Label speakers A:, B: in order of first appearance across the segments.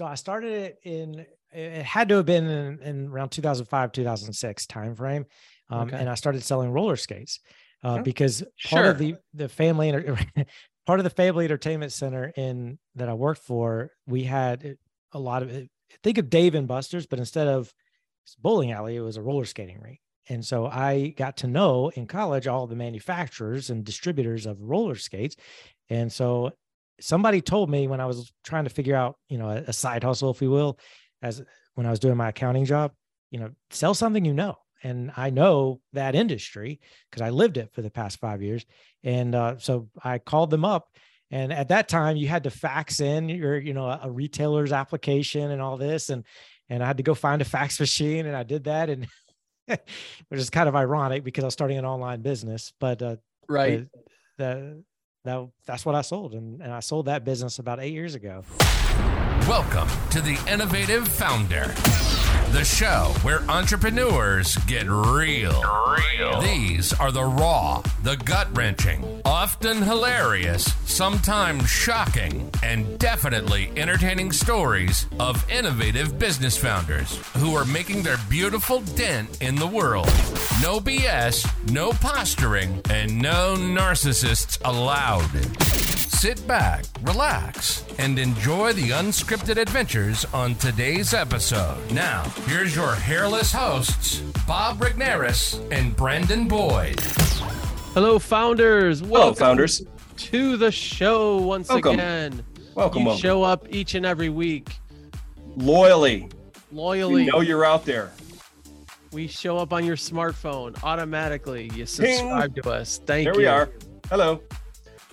A: so I started it in it had to have been in, in around 2005 2006 timeframe, um,
B: Okay.
A: and I started selling roller skates uh,
C: Oh,
A: because part of the the family part of the family entertainment center in that I worked for, we had a lot of think of Dave and Buster's, but instead of bowling alley, it was a roller skating rink. And so I got to know in college all the manufacturers and distributors of roller skates. And so somebody told me when I was trying to figure out, you know, a, a side hustle, if we will, as when I was doing my accounting job, you know, sell something you know. And I know that industry because I lived it for the past five years. And uh, so I called them up. And at that time, you had to fax in your, you know, a, a retailer's application and all this. And and I had to go find a fax machine, and I did that. And which is kind of ironic because I was starting an online business, but uh,
B: Right.
A: the that that's what I sold, and, and I sold that business about eight years ago.
D: Welcome to the Innovative Founder, the show where entrepreneurs get real. These are the raw, the gut wrenching, often hilarious, sometimes shocking, and definitely entertaining stories of innovative business founders who are making their beautiful dent in the world. No BS, no posturing, and no narcissists allowed. Sit back, relax, and enjoy the unscripted adventures on today's episode. Now, here's your hairless hosts, Bob Rignaris and Brandon Boyd.
B: Hello, founders.
C: Hello, founders.
B: to the show once
C: Welcome.
B: again.
C: Welcome,
B: you
C: welcome.
B: show up each and every week
C: Loyally.
B: loyally.
C: You know you're out there.
B: we show up on your smartphone automatically. You subscribe to us. Thank
C: There
B: you.
C: we are. Hello.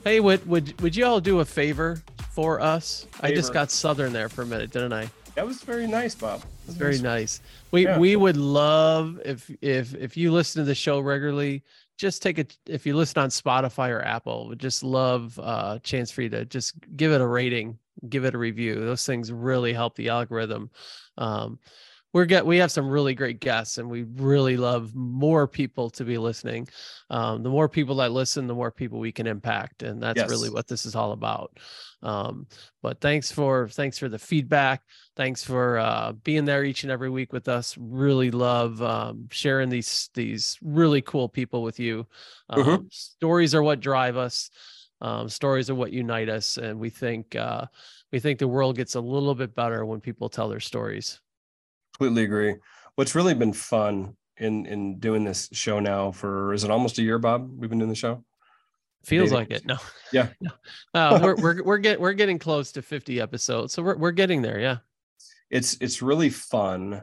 B: Hey, would would would you all do a favor for us? I just got southern there for a minute, didn't I?
C: That was very nice, Bob.
B: It's very nice. We
C: Yeah.
B: we would love if if if you listen to the show regularly, just take it if you listen on Spotify or Apple, would just love uh, chance for you to just give it a rating, give it a review. Those things really help the algorithm. Um, we're get we have some really great guests, and we really love more people to be listening. Um, the more people that listen, the more people we can impact, and that's really what this is all about. Um, but thanks for thanks for the feedback thanks for uh, being there each and every week with us really love um, sharing these these really cool people with you um,
C: Mhm.
B: stories are what drive us um, stories are what unite us and we think uh, we think the world gets a little bit better when people tell their stories
C: Completely agree. What's really been fun in in doing this show now for is it almost a year, Bob? We've been doing the show.
B: feels
C: Dating.
B: like it no
C: Yeah.
B: no. Uh, we're we're we're get, we're getting close to 50 episodes so we're, we're getting there yeah
C: It's it's really fun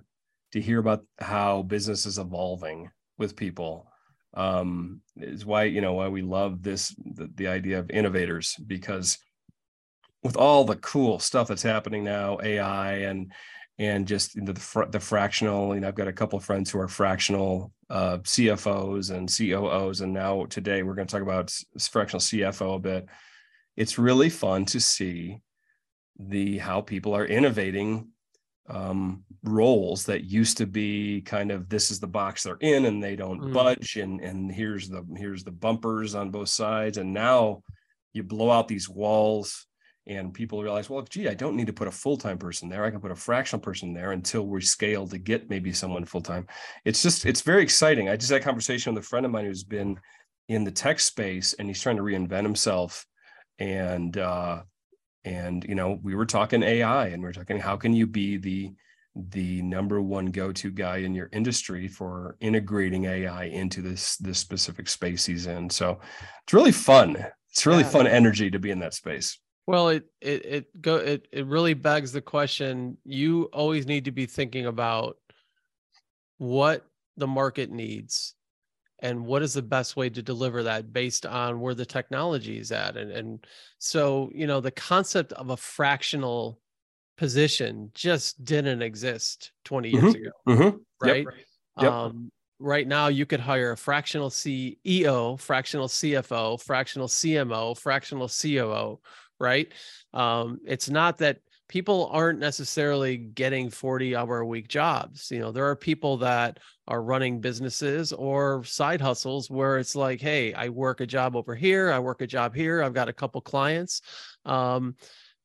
C: to hear about how business is evolving with people. Um, is why you know why we love this the, the idea of innovators because with all the cool stuff that's happening now, AI and and just the fr- the fractional. You know, I've got a couple of friends who are fractional uh, CFOs and COOs, and now today we're going to talk about fractional CFO a bit. It's really fun to see the how people are innovating um, roles that used to be kind of this is the box they're in and they don't
B: Mm.
C: budge and and here's the here's the bumpers on both sides and now you blow out these walls and people realize well gee i don't need to put a full-time person there. I can put a fractional person there until we scale to get maybe someone full-time. It's just it's very exciting. I just had a conversation with a friend of mine who's been in the tech space and he's trying to reinvent himself. And uh and you know we were talking ai and we are talking how can you be the the number one go-to guy in your industry for integrating ai into this this specific space he's in? So it's really fun. It's really
B: Yeah.
C: fun energy to be in that space
B: Well, it it it go it it really begs the question. You always need to be thinking about what the market needs and what is the best way to deliver that based on where the technology is at. And and so, you know, the concept of a fractional position just didn't exist 20 years ago
C: mm-hmm.
B: right?
C: Yep.
B: Um, right now, you could hire a fractional CEO, fractional CFO, fractional CMO, fractional COO, right? Um, it's not that people aren't necessarily getting 40 hour a week jobs. You know, there are people that are running businesses or side hustles where it's like, hey, I work a job over here, I work a job here, I've got a couple clients. Um,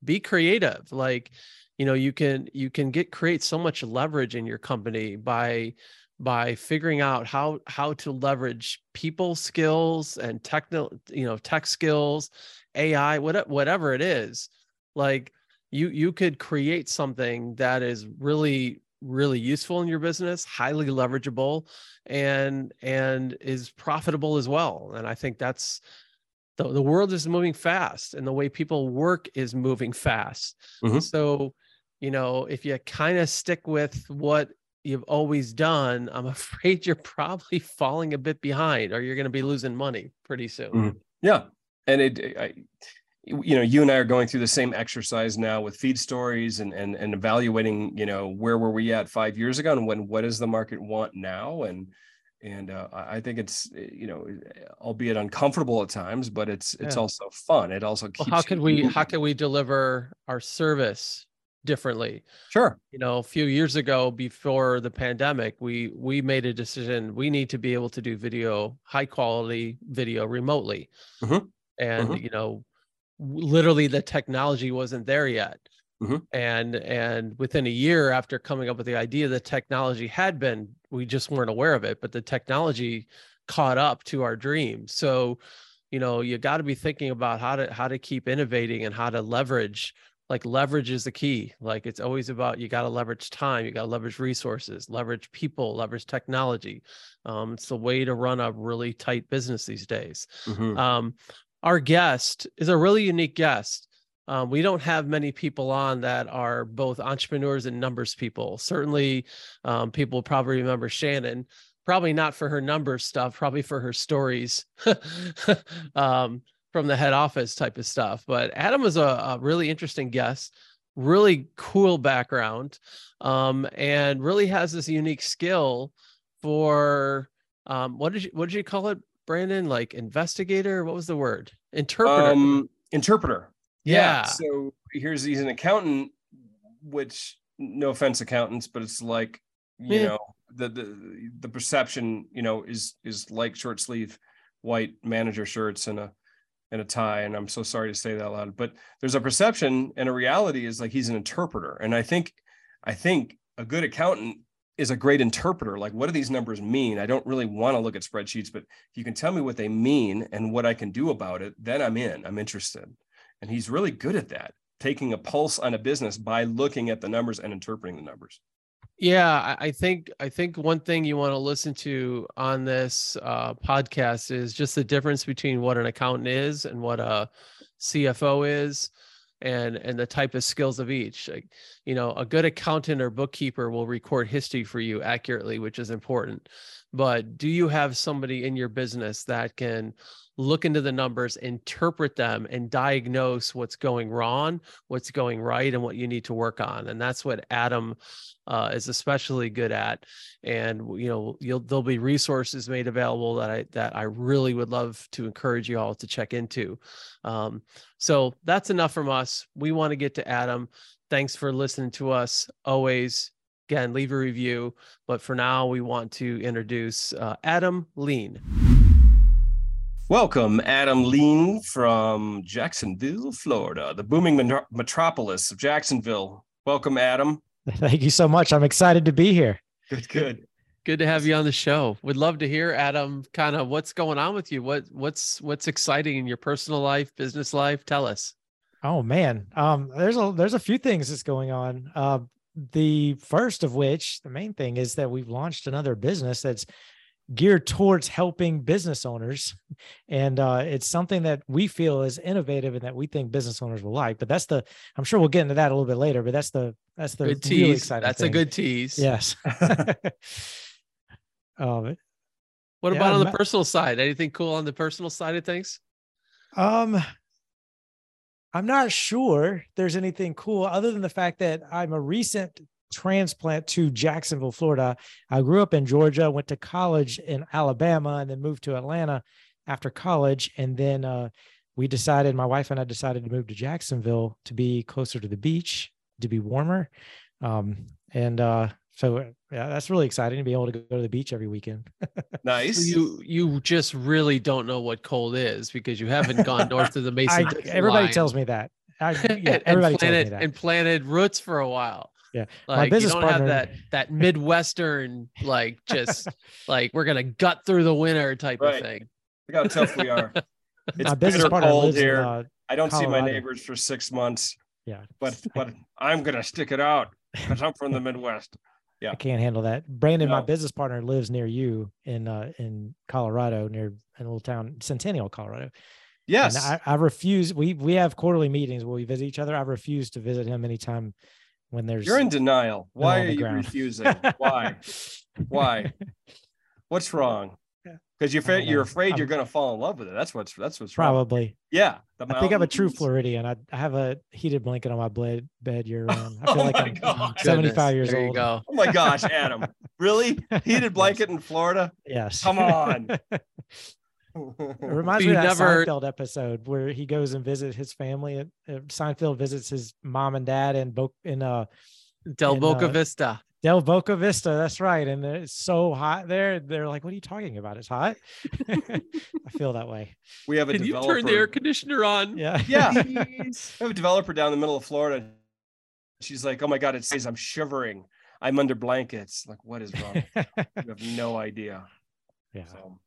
B: be creative. Like, you know you can you can get create so much leverage in your company by by figuring out how how to leverage people skills and technical you know tech skills ai whatever whatever it is like you you could create something that is really really useful in your business highly leverageable and and is profitable as well and i think that's the, the world is moving fast and the way people work is moving fast
C: Mhm.
B: so you know if you kind of stick with what you've always done i'm afraid you're probably falling a bit behind or you're going to be losing money pretty soon
C: Mhm. Yeah, and it, I, you know, you and I are going through the same exercise now with feed stories and and and evaluating, you know, where were we at five years ago and when what does the market want now and and uh, I think it's you know, albeit uncomfortable at times, but it's it's
B: Yeah.
C: also fun. It also
B: well, how can we how can we deliver our service differently
C: sure
B: you know a few years ago before the pandemic we we made a decision we need to be able to do video high quality video remotely
C: Mhm.
B: And
C: Mhm.
B: you know literally the technology wasn't there yet
C: Mhm.
B: and and within a year after coming up with the idea the technology had been we just weren't aware of it but the technology caught up to our dreams so you know you got to be thinking about how to how to keep innovating and how to leverage like leverage is the key like it's always about you got to leverage time you got to leverage resources leverage people leverage technology um, it's the way to run a really tight business these days
C: Mhm.
B: um, our guest is a really unique guest. Um, we don't have many people on that are both entrepreneurs and numbers people. Certainly um, people probably remember shannon probably not for her numbers stuff probably for her stories um, from the head office type of stuff. But Adam is a, a really interesting guest, really cool background, um, and really has this unique skill for um, what did you what did you call it, Brandon? Like investigator? What was the word? Interpreter.
C: um interpreter
B: yeah.
C: So here's he's an accountant, which no offense, accountants, but it's like you
B: Yeah.
C: know the the the perception you know is is like short sleeve white manager shirts and a and a tie. And I'm so sorry to say that loud, but there's a perception and a reality is like he's an interpreter. And I think I think a good accountant is a great interpreter. Like, what do these numbers mean? I don't really want to look at spreadsheets, but if you can tell me what they mean and what I can do about it, then I'm in. I'm interested. And he's really good at that, taking a pulse on a business by looking at the numbers and interpreting the numbers.
B: Yeah, I think I think one thing you want to listen to on this uh, podcast is just the difference between what an accountant is and what a CFO is, and and the type of skills of each. Like, you know, a good accountant or bookkeeper will record history for you accurately, which is important. But do you have somebody in your business that can look into the numbers, interpret them, and diagnose what's going wrong, what's going right, and what you need to work on? And that's what Adam uh, is especially good at. And you know, there'll be resources made available that I that I really would love to encourage you all to check into. Um, so that's enough from us. We want to get to Adam. Thanks for listening to us. Always, again, leave a review. But for now, we want to introduce uh, Adam Lean.
C: Welcome, Adam Lean from Jacksonville, Florida, the booming metro- metropolis of Jacksonville. Welcome, Adam.
A: Thank you so much. I'm excited to be here.
C: Good, good.
B: Good to have you on the show. Would love to hear, Adam, kind of what's going on with you. What what's what's exciting in your personal life, business life? Tell us.
A: Oh man, um, there's a there's a few things that's going on. Uh, the first of which, the main thing, is that we've launched another business that's geared towards helping business owners, and uh, it's something that we feel is innovative and that we think business owners will like. But that's the I'm sure we'll get into that a little bit later. But that's the that's the
B: Good
A: really
B: tease.
A: exciting.
B: That's a good tease.
A: yes. um,
B: What
A: Yeah,
B: about on the personal side? Anything cool on the personal side of things?
A: Um, I'm not sure there's anything cool other than the fact that I'm a recent transplant to Jacksonville, Florida. I grew up in Georgia, went to college in Alabama, and then moved to Atlanta after college. And then uh, we decided, my wife and I decided to move to Jacksonville to be closer to the beach, to be warmer. Um, and uh, so yeah, that's really exciting to be able to go to the beach every weekend.
C: nice.
B: So you you just really don't know what cold is because you haven't gone north of the Mason.
A: I, everybody
B: line.
A: tells me that. I, yeah,
B: and,
A: everybody
B: and
A: tells me
B: planted
A: that.
B: and planted roots for a while.
A: Yeah. My
B: like
A: business
B: you don't
A: partner-
B: have that that midwestern like just like we're gonna gut through the winter type
C: Right.
B: of thing.
C: Look how tough we are. It's
A: my business
C: bitter
A: partner
C: cold
A: lives
C: here.
A: in uh,
C: I don't see my neighbors for six months,
A: yeah.
C: but but I'm gonna stick it out because I'm from the Midwest.
A: I can't handle that. Brandon, my business partner, lives near you in uh, in Colorado, near a little town, Centennial, Colorado.
C: Yes.
A: And I, I refuse. We we have quarterly meetings where we visit each other. I refuse to visit him anytime when there's.
C: You're in denial. Why are you
A: ground.
C: refusing? Why? Why? What's wrong?
A: Yeah.
C: Because you're
A: I don't
C: afraid, you're afraid you're going to fall in love with it. That's what's that's what's wrong.
A: Probably.
C: Yeah.
A: I think I'm a true. Floridian. I, I have a heated blanket on my bed bed year round. I
C: Oh
A: like
C: my
A: I'm
C: God.
A: 75
B: Goodness,
A: years
B: there
A: old.
B: you go.
C: Oh my gosh, Adam! Really? Heated blanket in Florida?
A: Yes.
C: Come on.
A: It reminds
B: So
A: me of that
B: never-
A: Seinfeld episode where he goes and visits his family. Uh, Seinfeld visits his mom and dad in Bo- in uh
B: Del
A: And,
B: Boca
A: uh,
B: Vista.
A: Del Boca Vista. That's right. And it's so hot there. They're like, "What are you talking about? It's hot." I feel that way.
C: we have a
B: Can you
C: developer.
B: turn the air conditioner on?
A: Yeah.
C: Yeah. I have a developer down in the middle of Florida. She's like, "Oh my god, it says I'm shivering. I'm under blankets. Like, what is wrong? you have no idea."
A: yeah.
C: So,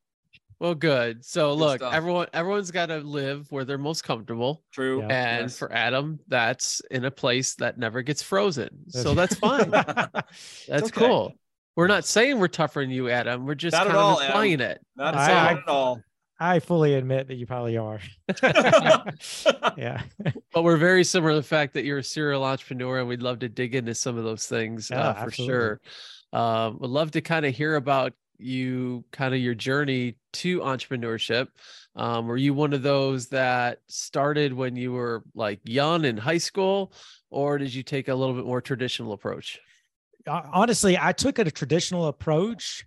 B: Well, good. So look,
C: stuff.
B: everyone everyone's got to live where they're most comfortable.
C: true.
A: Yeah.
B: And
C: Yes.
B: for Adam, that's in a place that never gets frozen. So that's fine. That's
C: okay.
B: cool. We're not saying we're tougher than you, Adam. We're just
C: Not at
B: kind
C: all,
B: of
C: Adam.
B: implying it.
C: Not
A: I-
C: at
A: I-
C: all.
A: I fully admit that you probably are. yeah.
B: But we're very similar to the fact that you're a serial entrepreneur, and we'd love to dig into some of those things
A: Yeah,
B: uh, for
A: absolutely.
B: sure. Um, would love to kind of hear about you, kind of your journey to entrepreneurship. Um, were you one of those that started when you were like young in high school, or did you take a little bit more traditional approach?
A: Honestly, I took a traditional approach,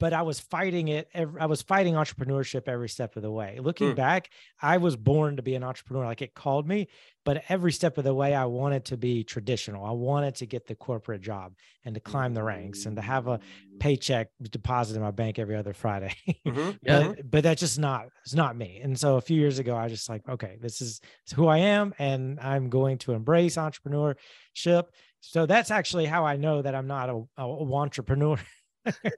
A: but I was fighting it. I was fighting entrepreneurship every step of the way. Looking
C: Hmm.
A: back, I was born to be an entrepreneur. Like it called me, but every step of the way, I wanted to be traditional. I wanted to get the corporate job and to climb the ranks and to have a paycheck deposited in my bank every other Friday.
C: Mhm.
B: Yeah.
A: but, but that's just not it's not me and so a few years ago i just like okay this is who i am and i'm going to embrace entrepreneurship so that's actually how i know that i'm not a, a, a entrepreneur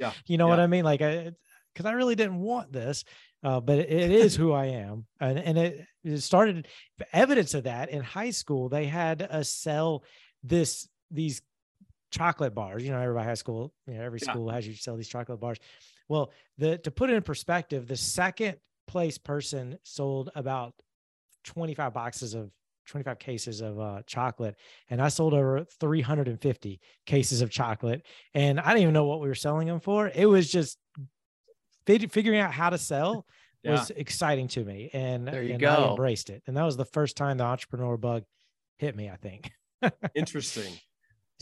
C: Yeah,
A: you know what i mean like i because i really didn't want this uh, but it, it is who i am and, and it started evidence of that in high school they had us sell this these chocolate bars you know everybody high school you know every
C: Yeah.
A: school has you sell these chocolate bars well, the to put it in perspective, the second place person sold about 25 boxes of 25 cases of uh, chocolate, and I sold over 350 cases of chocolate, and I didn't even know what we were selling them for. It was just fig- figuring out how to sell
C: Yeah.
A: was exciting to me, and,
B: There you
A: and I embraced it, and that was the first time the entrepreneur bug hit me. I think.
C: Interesting.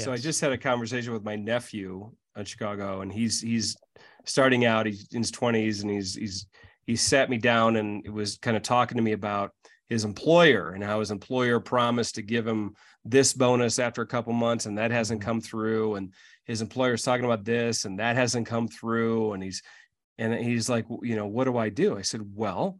C: So I just had a conversation with my nephew in Chicago, and he's he's starting out. He's in his twenties, and he's he's he sat me down and it was kind of talking to me about his employer and how his employer promised to give him this bonus after a couple months, and that hasn't
A: Mhm.
C: come through. And his employer's talking about this, and that hasn't come through. And he's and he's like, you know, what do I do? I said, well,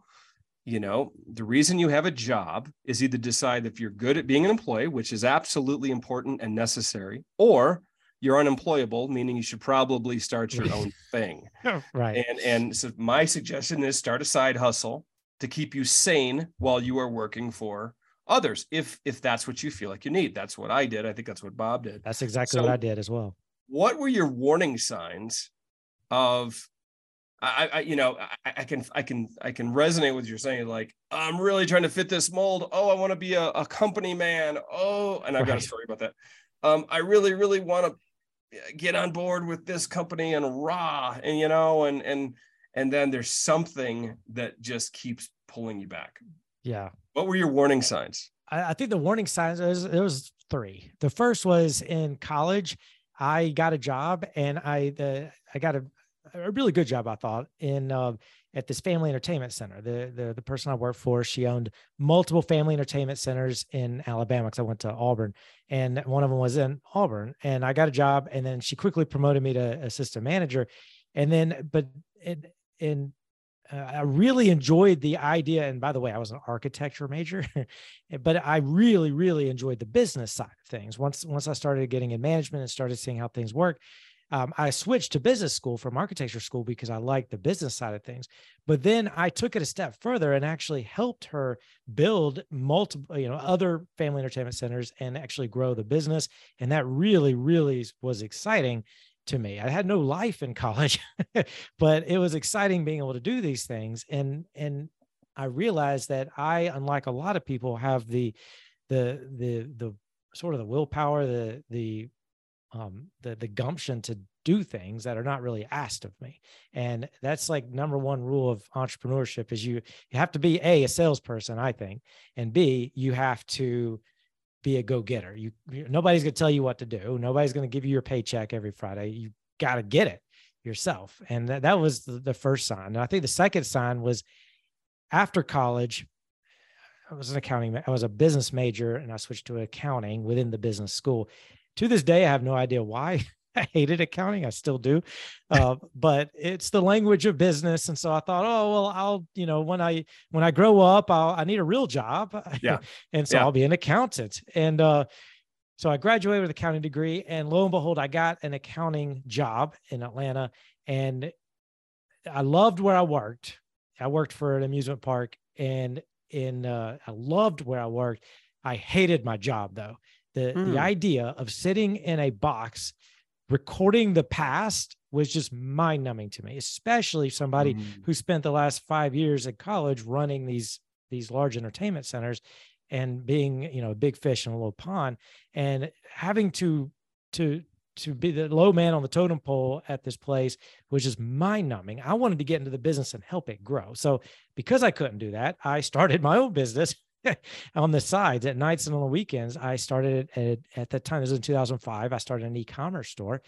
C: you know, the reason you have a job is either decide if you're good at being an employee, which is absolutely important and necessary, or you're unemployable, meaning you should probably start your own thing.
A: Oh, right.
C: And and so my suggestion is start a side hustle to keep you sane while you are working for others, if if that's what you feel like you need. That's what I did. I think that's what Bob did.
A: That's exactly
C: So-
A: what I did as well.
C: What were your warning signs of I, I you know I, I can I can I can resonate with you're saying like I'm really trying to fit this mold. Oh, I want to be a, a company man. Oh, and I've got a story about that. Um, I really really want to get on board with this company and raw and you know and and and then there's something that just keeps pulling you back.
A: Yeah.
C: What were your warning signs?
A: I, I think the warning signs was, it was three. The first was in college. I got a job and I the I got a, a really good job I thought in uh, at this family entertainment center. The the the person I worked for she owned multiple family entertainment centers in Alabama because I went to Auburn and one of them was in Auburn and I got a job and then she quickly promoted me to assistant manager and then but in in uh, I really enjoyed the idea. And by the way, I was an architecture major, but I really, really enjoyed the business side of things. Once once I started getting in management and started seeing how things work, um, I switched to business school from architecture school because I liked the business side of things. But then I took it a step further and actually helped her build multiple, you know, other family entertainment centers and actually grow the business. And that really, really was exciting to me. I had no life in college, but it was exciting being able to do these things. And and I realized that I, unlike a lot of people, have the the the the sort of the willpower, the the um the the gumption to do things that are not really asked of me. And that's like number one rule of entrepreneurship is you you have to be a a salesperson i think and b you have to be a go-getter. You, you nobody's going to tell you what to do. Nobody's going to give you your paycheck every friday. You got to get it yourself. And that, that was the, the first sign. And i think the second sign was after college I was an accounting, I was a business major and I switched to accounting within the business school to this day, I have no idea why. I hated accounting. I still do. Uh, but it's the language of business. And so I thought, oh, well, I'll, you know, when I, when I grow up, I'll, I need a real job.
C: Yeah.
A: and so
C: Yeah.
A: I'll be an accountant. And, uh, so I graduated with an accounting degree and lo and behold, I got an accounting job in Atlanta and I loved where I worked. I worked for an amusement park and in, uh, I loved where I worked. I hated my job though the
B: Hmm.
A: the idea of sitting in a box recording the past was just mind numbing to me especially somebody
C: Mhm.
A: who spent the last 5 years at college running these these large entertainment centers and being you know a big fish in a little pond and having to to to be the low man on the totem pole at this place was just mind numbing. I wanted to get into the business and help it grow. So because I couldn't do that, I started my own business on the sides at nights and on the weekends. I started at, at that time, this was in 2005. I started an e-commerce store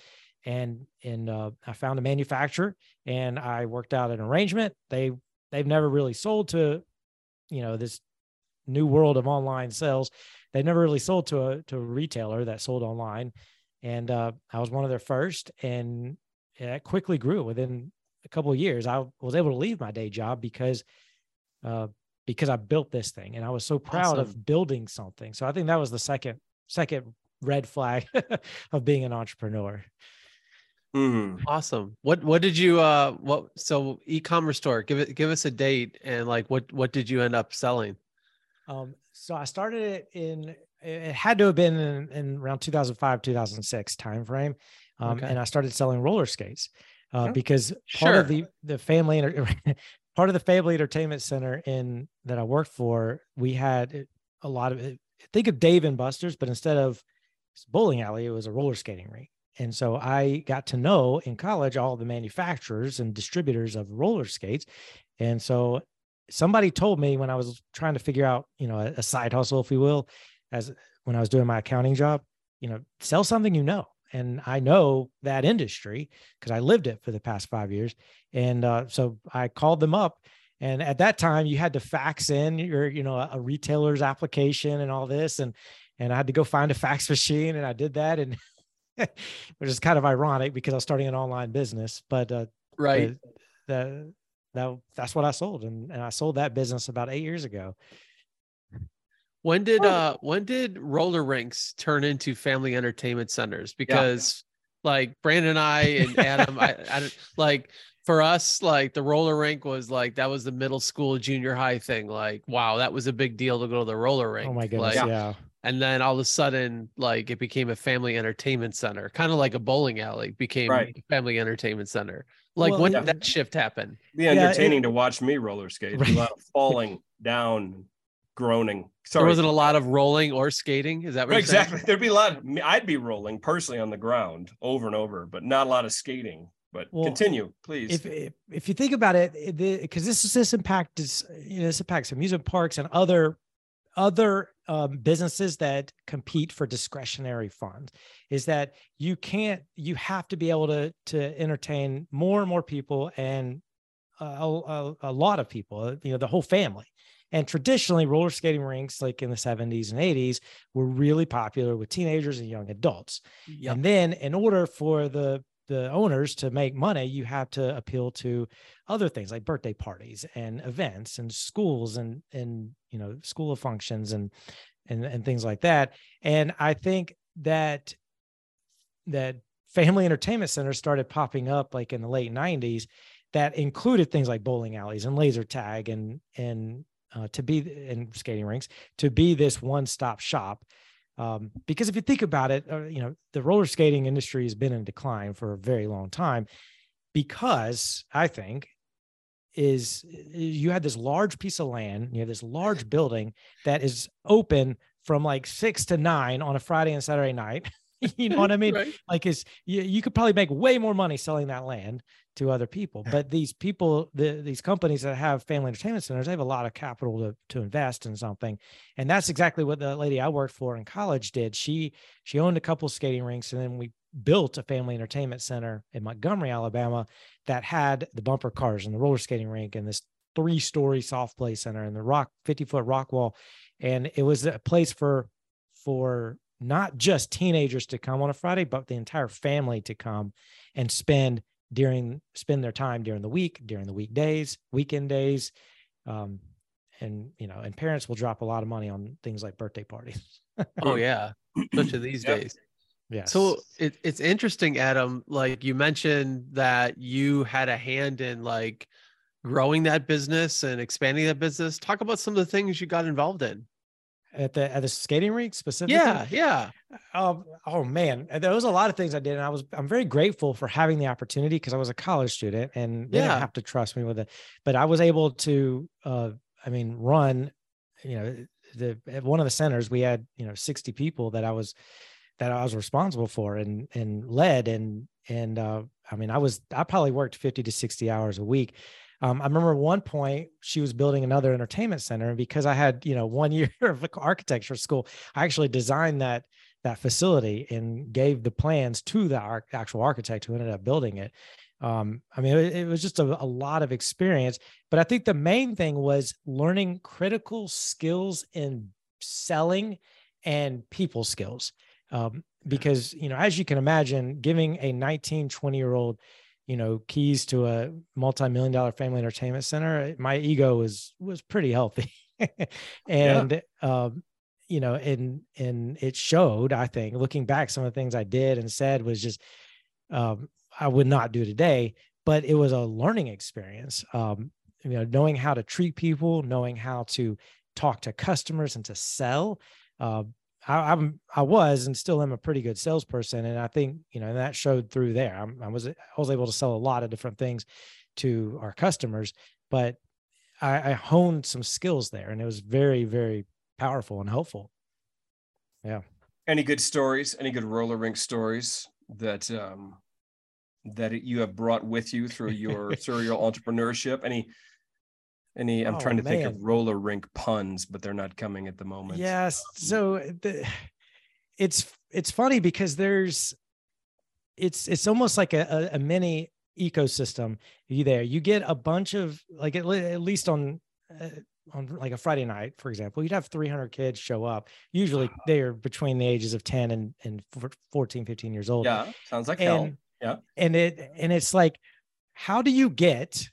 A: and, and uh, I found a manufacturer and I worked out an arrangement. They, they've never really sold to, you know, this new world of online sales. They never really sold to a, to a retailer that sold online. And uh, I was one of their first and it quickly grew within a couple of years. I was able to leave my day job because, uh, because I built this thing and I was so proud
B: Awesome.
A: of building something. So I think that was the second second red flag of being an entrepreneur.
C: Mhm.
B: Awesome. What what did you uh what so e-commerce store, give it give us a date and like what what did you end up selling?
A: Um, so I started it in it had to have been in, in around 2005 2006 timeframe, um,
B: Okay.
A: and I started selling roller skates uh,
C: Oh,
A: because part of the the family enter- part of the family entertainment center in that I worked for, we had a lot of think of Dave and Buster's, but instead of bowling alley, it was a roller skating rink. And so I got to know in college all the manufacturers and distributors of roller skates. And so somebody told me when I was trying to figure out, you know, a, a side hustle, if we will, as when I was doing my accounting job, you know, sell something you know. And I know that industry because I lived it for the past five years. And uh, so I called them up. And at that time, you had to fax in your, you know, a retailer's application and all this. And and I had to go find a fax machine, and I did that. And which is kind of ironic because I was starting an online business, but uh,
B: Right.
A: the, the that that's what I sold, and and I sold that business about eight years ago.
B: When did
C: Oh.
B: uh when did roller rinks turn into family entertainment centers? Because like Brandon and I and Adam, I, I like for us, like the roller rink was like that was the middle school, junior high thing. Like, wow, that was a big deal to go to the roller rink.
A: Oh my goodness,
B: Like,
A: yeah.
B: and then all of a sudden, like it became a family entertainment center, kind of like a bowling alley became
C: Right.
B: a family entertainment center. Like
A: Well,
B: when
A: yeah.
B: did that shift happen?
C: Be
A: Yeah, it-
C: entertaining to watch me roller skate.
A: Right.
C: A lot of falling down, groaning.
B: There
C: Sorry.
B: wasn't a lot of rolling or skating. Is that what
C: Right,
B: you're saying?
C: exactly. There'd be a lot. Of, I'd be rolling personally on the ground over and over, but not a lot of skating. But
A: Well,
C: continue, please.
A: if if if you think about it, because this is this impact is you know, this impacts amusement parks and other other um, businesses that compete for discretionary funds is that you can't you have to be able to to entertain more and more people and a, a, a lot of people you know the whole family and traditionally roller skating rinks like in the 70s and 80s were really popular with teenagers and young adults
B: Yep.
A: and then in order for the the owners to make money, you have to appeal to other things like birthday parties and events and schools and and you know school of functions and and and things like that. And I think that that family entertainment centers started popping up like in the late 90s that included things like bowling alleys and laser tag and and uh, to be in skating rinks to be this one-stop shop. Um, because if you think about it uh, you know the roller skating industry has been in decline for a very long time because i think is you had this large piece of land you have this large building that is open from like six to nine on a friday and saturday night. You know what i mean?
B: Right.
A: like is you, you could probably make way more money selling that land to other people. But these people the, these companies that have family entertainment centers they have a lot of capital to, to invest in something. And that's exactly what the lady i worked for in college did. She she owned a couple skating rinks and then we built a family entertainment center in montgomery alabama that had the bumper cars and the roller skating rink and this three story soft play center and the rock 50 foot rock wall. And it was a place for for not just teenagers to come on a Friday, but the entire family to come and spend during spend their time during the week, during the weekdays, weekend days. Um, and you know, and parents will drop a lot of money on things like birthday parties.
B: Oh yeah, especially these
C: Yep.
B: days.
A: Yeah.
B: So it, it's interesting, Adam. Like you mentioned that you had a hand in like growing that business and expanding that business. Talk about some of the things you got involved in.
A: At the at the skating rink specifically.
B: Yeah, yeah.
A: Um, oh man, there was a lot of things I did, and I was I'm very grateful for having the opportunity because I was a college student and they
B: Yeah.
A: didn't have to trust me with it. But I was able to, uh, I mean, run. You know, the at one of the centers we had you know 60 people that I was that I was responsible for and and led and and uh, I mean I was I probably worked 50 to 60 hours a week. Um, I remember one point she was building another entertainment center, and because I had you know one year of architecture school, I actually designed that that facility and gave the plans to the arch- actual architect who ended up building it. Um, I mean, it, it was just a, a lot of experience, but I think the main thing was learning critical skills in selling and people skills. Um, because, you know, as you can imagine, giving a 19, 20 year old, you know, keys to a multi-million dollar family entertainment center, my ego was, was pretty healthy. and, um, you know, and and it showed. I think looking back, some of the things I did and said was just um, I would not do today, but it was a learning experience. Um, you know, knowing how to treat people, knowing how to talk to customers and to sell. Uh, I, I'm I was and still am a pretty good salesperson, and I think you know and that showed through there. I'm, I was I was able to sell a lot of different things to our customers, but I, I honed some skills there, and it was very very powerful and helpful. Yeah.
C: Any good stories? Any good roller rink stories that um that you have brought with you through your serial entrepreneurship? Any any I'm
A: Oh,
C: trying to think of roller rink puns, but they're not coming at the moment.
A: Yes. So the, it's it's funny because there's it's it's almost like a, a, mini ecosystem you there you get a bunch of like at, at least on uh, on like a friday night for example you'd have 300 kids show up usually they're between the ages of 10 and and 14 15 years old
C: Yeah, sounds like hell. Yeah.
A: and it and it's like how do you get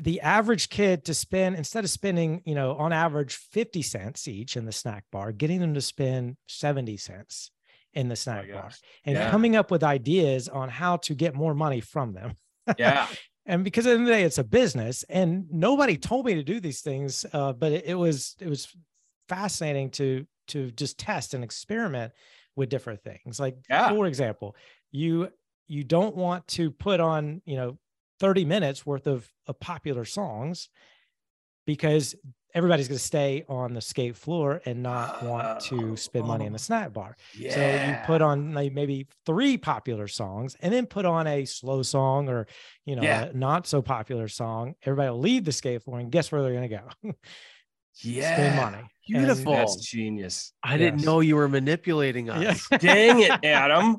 A: the average kid to spend instead of spending you know on average 50 cents each in the snack bar getting them to spend 70 cents in the snack bar and
C: Yeah.
A: coming up with ideas on how to get more money from them
C: Yeah.
A: and because at the end of the day it's a business and nobody told me to do these things uh, but it, it was it was fascinating to to just test and experiment with different things like
C: Yeah.
A: for example you you don't want to put on you know 30 minutes worth of, of popular songs because everybody's going to stay on the skate floor and not want to spend money in the snack bar
C: Yeah.
A: so you put on like maybe three popular songs and then put on a slow song or, you know,
C: Yeah.
A: a not so popular song. Everybody will leave the skate floor and guess where they're going to go?
C: yeah.
A: Spend money.
B: Beautiful.
A: And-
C: That's genius.
B: I didn't know you were manipulating us.
A: yeah.
C: Dang it, Adam.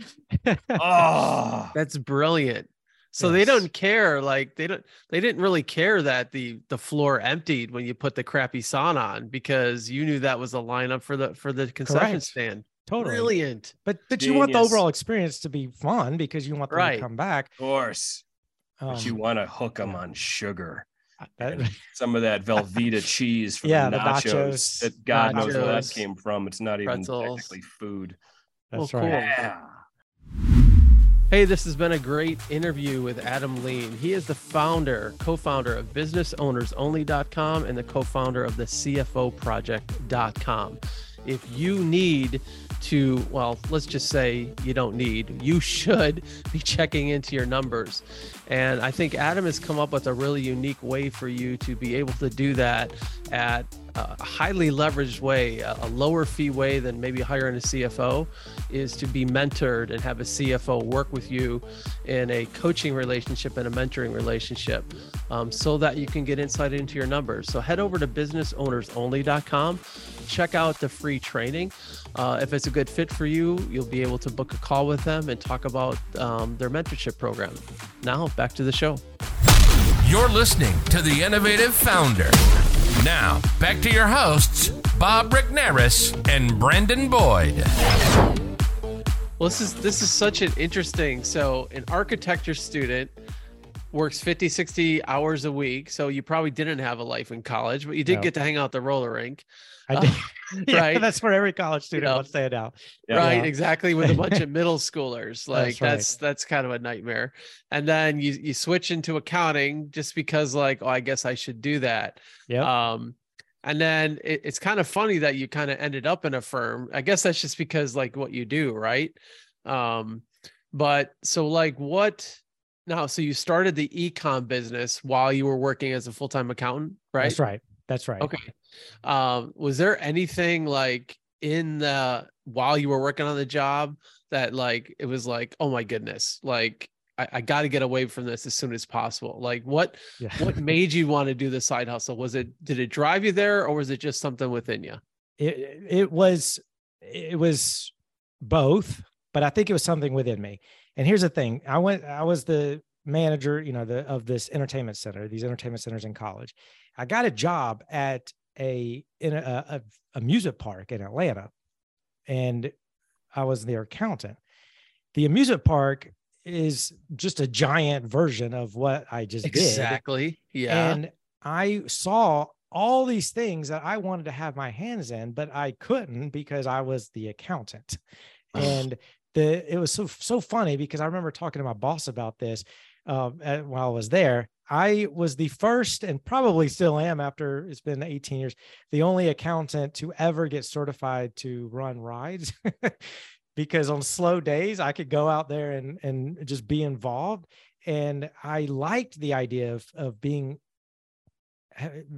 C: Oh,
B: That's brilliant. So they don't care, like they don't they didn't really care that the the floor emptied when you put the crappy sauna on because you knew that was a lineup for the for the concession
A: Correct.
B: stand.
A: totally.
B: Brilliant.
A: But but you want the overall experience to be fun because you want them
B: Right.
A: to come back.
C: Of course. but you
A: Um,
C: want to hook them
A: yeah.
C: on sugar.
A: that-
C: and some of that Velveeta cheese from
A: Yeah,
C: the
A: the
C: nachos,
A: nachos.
C: that God knows where that came from. It's not even
B: Pretzels.
C: technically food.
A: that's
B: Well,
A: right.
B: cool.
C: Yeah.
B: Hey, this has been a great interview with Adam Lean. He is the founder, co founder of BusinessOwnersOnly.com and the co founder of the CFOProject.com. If you need to, well, let's just say you don't need, you should be checking into your numbers. And I think Adam has come up with a really unique way for you to be able to do that at a highly leveraged way, a lower fee way than maybe hiring a CFO, is to be mentored and have a CFO work with you in a coaching relationship and a mentoring relationship um, so that you can get insight into your numbers. So head over to businessownersonly.com, check out the free training. Uh, if it's a good fit for you, you'll be able to book a call with them and talk about um, their mentorship program. Now, back to the show.
D: You're listening to The Innovative Founder. Now, back to your hosts, Bob Rickneris and Brendan Boyd.
B: Well, this is this is such an interesting. So, an architecture student works 50, 60 hours a week. So you probably didn't have a life in college, but you did
A: No.
B: get to hang out at the roller rink.
A: I
B: Uh,
A: did. yeah,
B: right.
A: That's where every college student
B: know.
A: wants to head out.
C: Yeah.
B: right
A: Yeah.
B: exactly with a bunch of middle schoolers like
A: That's right.
B: that's that's kind of a nightmare and then you you switch into accounting just because like oh i guess i should do that
A: Yeah.
B: um and then it, it's kind of funny that you kind of ended up in a firm i guess that's just because like what you do right um but so like what now so you started the ecom business while you were working as a full-time accountant right
A: That's right. That's right.
B: Okay. Um, was there anything like in the while you were working on the job that like it was like, oh my goodness, like I, I got to get away from this as soon as possible. Like what
A: Yeah.
B: what made you want to do the side hustle? Was it did it drive you there or was it just something within you?
A: it it was it was both but i think it was something within me and here's the thing i went i was the manager you know the of this entertainment center these entertainment centers in college i got a job at a in a, a amusement park in atlanta and i was their accountant the amusement park is just a giant version of what i just did
B: Exactly. Yeah.
A: and I saw all these things that I wanted to have my hands in, but I couldn't because I was the accountant. And the it was so so funny because I remember talking to my boss about this um, at- while I was there. I was the first, and probably still am after it's been 18 years, the only accountant to ever get certified to run rides. because on slow days, I could go out there and and just be involved. And I liked the idea of of being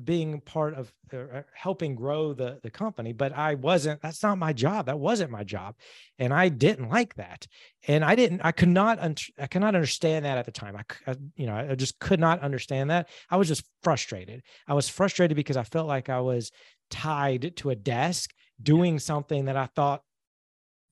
A: being part of uh, helping grow the the company but i wasn't that's not my job that wasn't my job and i didn't like that and i didn't i could not un- i could not understand that at the time I, you know i just could not understand that i was just frustrated i was frustrated because i felt like i was tied to a desk doing something that i thought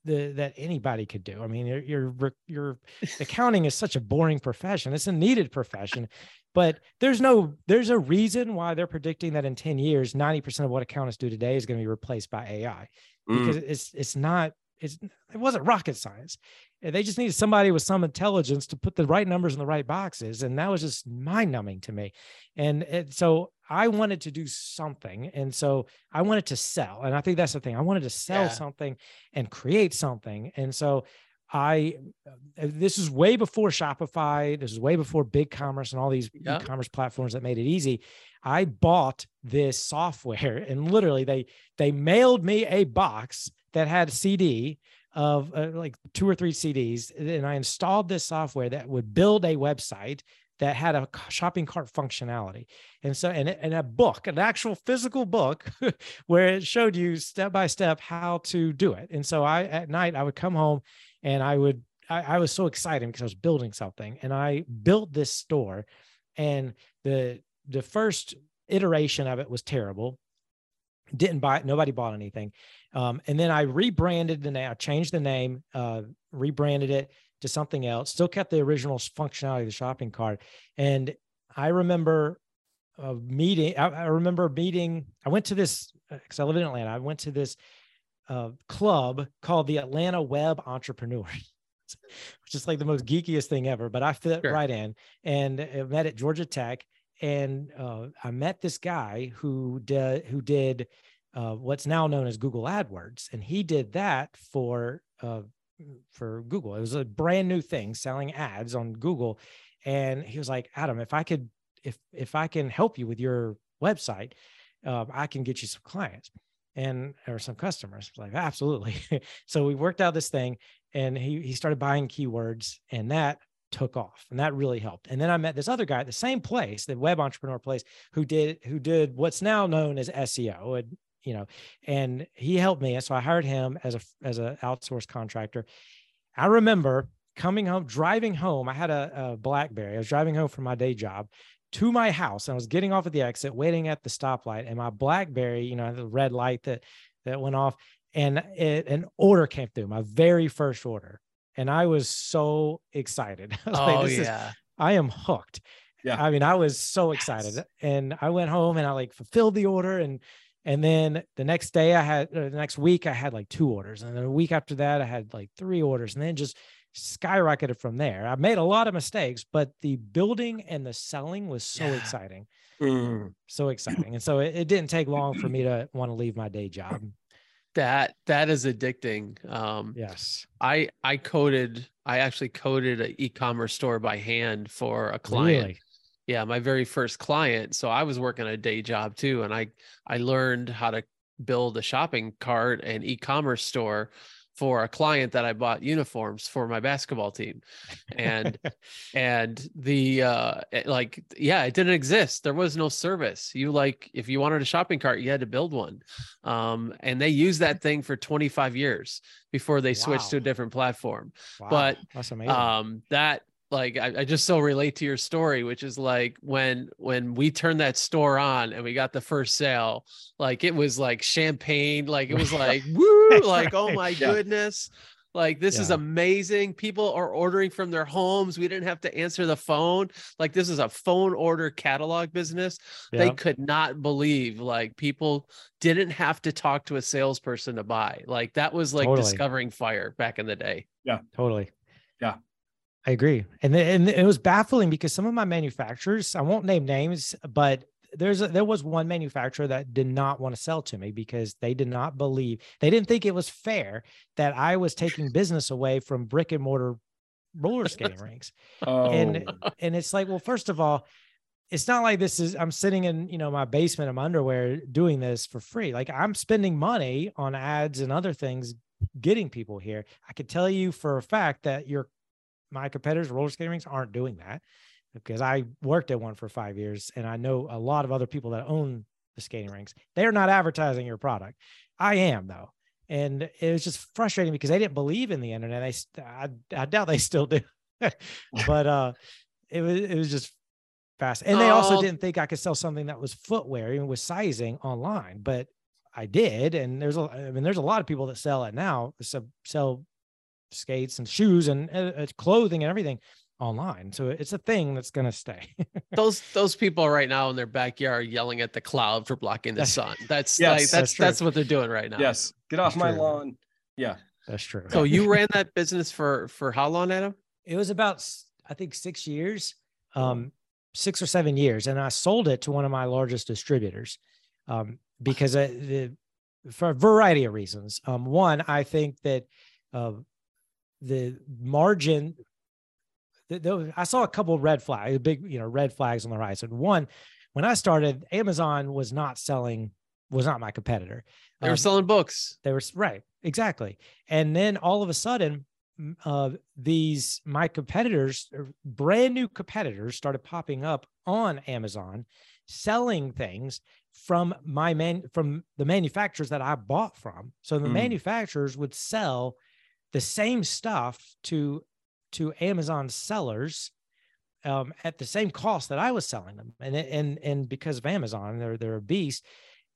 A: the, that anybody could do. I mean, your your accounting is such a boring profession. It's a needed profession, but there's no there's a reason why they're predicting that in 10 years 90% of what accountants do today is going to be replaced by ai
C: Mm.
A: because it's it's not it's it wasn't rocket science they just needed somebody with some intelligence to put the right numbers in the right boxes and that was just mind numbing to me and it, so i wanted to do something and so i wanted to sell and i think that's the thing i wanted to sell
B: Yeah.
A: something and create something and so I uh, this is way before Shopify. This is way before Big Commerce and all these
B: Yeah.
A: e-commerce platforms that made it easy. I bought this software and literally they they mailed me a box that had a CD of uh, like two or three CDs and I installed this software that would build a website that had a shopping cart functionality. And so and, and a book, an actual physical book where it showed you step by step how to do it. And so I at night I would come home and I would I, I was so excited because I was building something and I built this store and the the first iteration of it was terrible didn't buy it nobody bought anything um, and then i rebranded the name i changed the name uh, rebranded it to something else still kept the original functionality of the shopping cart and i remember a meeting I, I remember meeting i went to this because i live in atlanta i went to this uh, club called the Atlanta Web Entrepreneurs, which is like the most geekiest thing ever. But I fit
B: Sure.
A: right in, and I met at Georgia Tech, and uh, I met this guy who did who did uh, what's now known as Google AdWords, and he did that for uh, for Google. It was a brand new thing, selling ads on Google, and he was like, Adam, if I could, if if I can help you with your website, uh, I can get you some clients and or some customers. Like absolutely. so we worked out this thing, and he he started buying keywords, and that took off, and that really helped. And then I met this other guy at the same place, the web entrepreneur place, who did who did what's now known as SEO, and you know, and he helped me. And so I hired him as a as a outsourced contractor. I remember coming home, driving home. I had a, a BlackBerry. I was driving home from my day job to my house. And I was getting off at the exit, waiting at the stoplight, and my BlackBerry, you know, the red light that that went off, and it, an order came through, my very first order, and I was so excited. I was like,
B: Oh
A: "This is-
B: yeah.
A: I am hooked.
C: Yeah.
A: I mean, I was so excited.
B: Yes.
A: And I went home and I like fulfilled the order and and then the next day I had or the next week I had like two orders. And then a week after that I had like three orders and then just skyrocketed from there. I made a lot of mistakes, but the building and the selling was so
B: Yeah.
A: exciting.
C: Mm.
A: So exciting. And so it, it didn't take long for me to want to leave my day job.
B: That that is addicting. Um
A: Yes.
B: I I coded I actually coded an e-commerce store by hand for a client.
A: Really?
B: Yeah, my very first client. So I was working a day job too and I I learned how to build a shopping cart and e-commerce store for a client that I bought uniforms for my basketball team. And and the uh like yeah it didn't exist there was no service you like if you wanted a shopping cart you had to build one um and they used that thing for 25 years before they switched to a different platform
A: Wow,
B: but,
A: that's amazing.
B: um that like I, I just so relate to your story which is like when when we turned that store on and we got the first sale like it was like champagne like it was like woo! like oh my
C: Yeah.
B: goodness. Like this is amazing. People are ordering from their homes. We didn't have to answer the phone. Like this is a phone order catalog business. They could not believe like people didn't have to talk to a salesperson to buy. Like that was like
A: Totally.
B: discovering fire back in the day. Yeah.
A: Totally.
C: Yeah.
A: I agree. And and it was baffling because some of my manufacturers, I won't name names, but there's a, there was one manufacturer that did not want to sell to me because they did not believe they didn't think it was fair that I was taking business away from brick and mortar roller skating rinks.
C: Oh,
A: And and it's like, well, first of all, it's not like this is I'm sitting in, you know, my basement in my underwear doing this for free. Like I'm spending money on ads and other things getting people here. I could tell you for a fact that your my competitors, roller skating rinks, aren't doing that because I worked at one for five years and I know a lot of other people that own the skating rinks. They're not advertising your product. I am though. And it was just frustrating because they didn't believe in the internet. They, I, I doubt they still do, but uh, it was it was just fast. And they also
B: Oh.
A: didn't think I could sell something that was footwear, even with sizing online. But I did, and there's a I mean, there's a lot of people that sell it now. So sell skates and shoes and uh, uh, clothing and everything online. So it's a thing that's gonna stay.
B: those those people right now in their backyard yelling at the cloud for blocking the sun that's
C: Yes,
B: like
A: that's
B: that's that's what they're doing right now
C: yes, get off
A: That's
C: my
A: true.
C: lawn. Yeah.
A: that's true.
B: so you ran that business for for how long adam
A: it was about I think six years, um, six or seven years, and I sold it to one of my largest distributors um, because I, the, for a variety of reasons. Um, one, I think that uh, the margin. The, the, I saw a couple of red flags, big you know red flags on the horizon. One, when I started, Amazon was not selling, was not my competitor.
B: they were
A: Um,
B: selling books
A: they were right, exactly. And then all of a sudden, uh, these my competitors, brand new competitors, started popping up on Amazon, selling things from my man from the manufacturers that I bought from. So the
C: Mm.
A: manufacturers would sell the same stuff to to Amazon sellers um, at the same cost that I was selling them, and and and because of Amazon, they're they're a beast.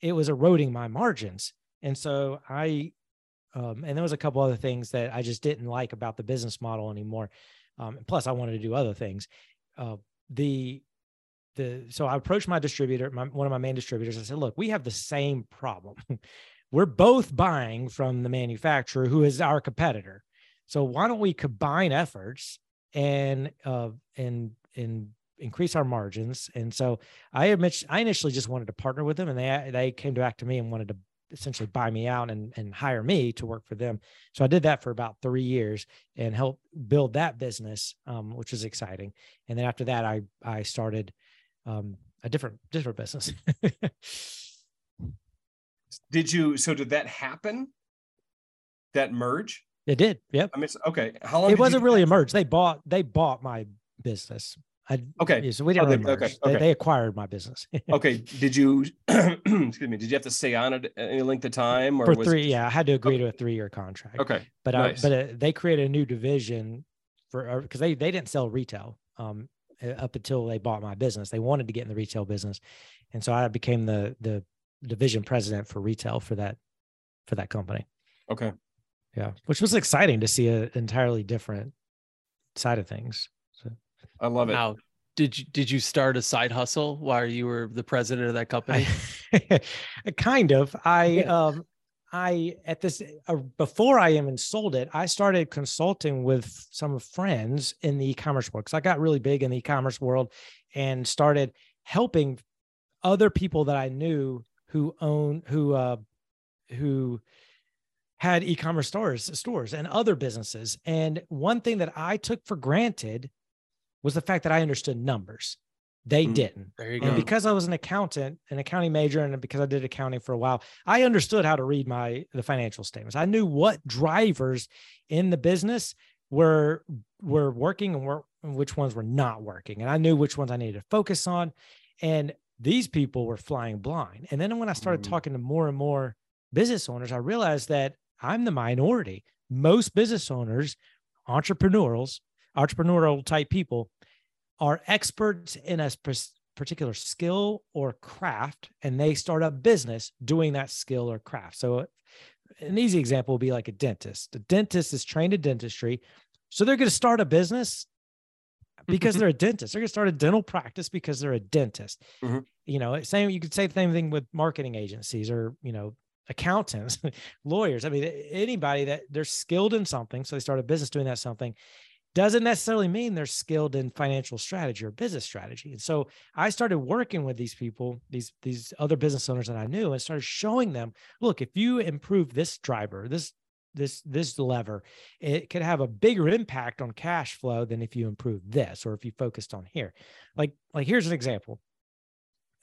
A: It was eroding my margins, and so I, um, and there was a couple other things that I just didn't like about the business model anymore. Um, plus, I wanted to do other things. Uh, the the so I approached my distributor, my, one of my main distributors. I said, "Look, we have the same problem. we're both buying from the manufacturer who is our competitor. So why don't we combine efforts and uh, and and increase our margins? And so I admit I initially just wanted to partner with them, and they they came back to me and wanted to essentially buy me out and, and hire me to work for them. So I did that for about three years and helped build that business, um, which was exciting. And then after that, I I started um, a different different business.
C: did you? So did that happen? That merge?
A: It did. Yep.
C: I mean, okay. How long?
A: It wasn't really a merge. They bought they bought my business. I,
C: okay.
A: So we didn't
C: oh,
A: really
C: they,
A: merge.
C: okay,
A: They,
C: okay.
A: they acquired my business
C: okay. Did you? excuse me. Did you have to stay on it any length of time, or
A: for
C: was
A: three.
C: It,
A: Yeah, I had to agree to a three year contract.
C: okay.
A: but
C: nice.
A: I, but uh, they created a new division for because they they didn't sell retail um uh, up until they bought my business. They wanted to get in the retail business, and so I became the the division president for retail for that for that company.
C: Okay.
A: Yeah, which was exciting to see an entirely different side of things. So
C: I love it.
B: Now, did you did you start a side hustle while you were the president of that company?
A: I, kind of. I um I at this uh, before I even sold it, I started consulting with some friends in the e-commerce world because I got really big in the e-commerce world and started helping other people that I knew who own who uh who had e-commerce stores stores and other businesses. And one thing that I took for granted was the fact that I understood numbers. They
C: Mm.
A: didn't.
B: there you
A: And
B: go.
A: because I was an accountant, an accounting major, and because I did accounting for a while, I understood how to read my the financial statements. I knew what drivers in the business were were working and were and which ones were not working. And I knew which ones I needed to focus on. And these people were flying blind. And then when I started
C: Mm.
A: talking to more and more business owners, I realized that I'm the minority. Most business owners, entrepreneurs, entrepreneurial type people are experts in a particular skill or craft and they start a business doing that skill or craft. So an easy example would be like a dentist. A dentist is trained in dentistry. So they're going to start a business because they're a dentist. They're going to start a dental practice because they're a dentist.
C: Mhm.
A: You know, same you could say the same thing with marketing agencies or, you know, accountants, lawyers. I mean, anybody that they're skilled in something, so they start a business doing that something doesn't necessarily mean they're skilled in financial strategy or business strategy. And so I started working with these people, these these other business owners that I knew, and started showing them, look, if you improve this driver, this this this lever, it could have a bigger impact on cash flow than if you improve this or if you focused on here. Like like here's an example.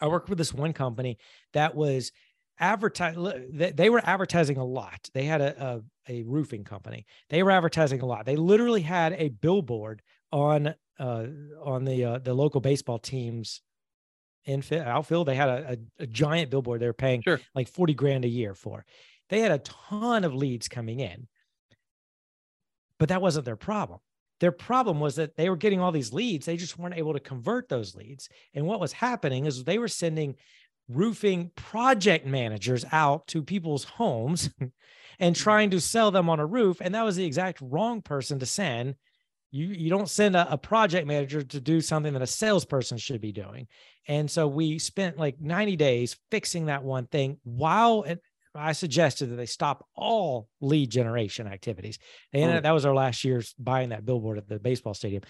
A: I worked with this one company that was advertise they were advertising a lot they had a, a, a roofing company they were advertising a lot they literally had a billboard on uh on the uh, the local baseball teams infield outfield they had a, a, a giant billboard they were paying
B: Sure.
A: like 40 grand a year for they had a ton of leads coming in. But that wasn't their problem. Their problem was that they were getting all these leads. They just weren't able to convert those leads. And what was happening is they were sending roofing project managers out to people's homes and trying to sell them on a roof. And that was the exact wrong person to send. You you don't send a, a project manager to do something that a salesperson should be doing. And so we spent like 90 days fixing that one thing while I suggested that they stop all lead generation activities. And
C: Mm.
A: that was our last year's buying that billboard at the baseball stadium,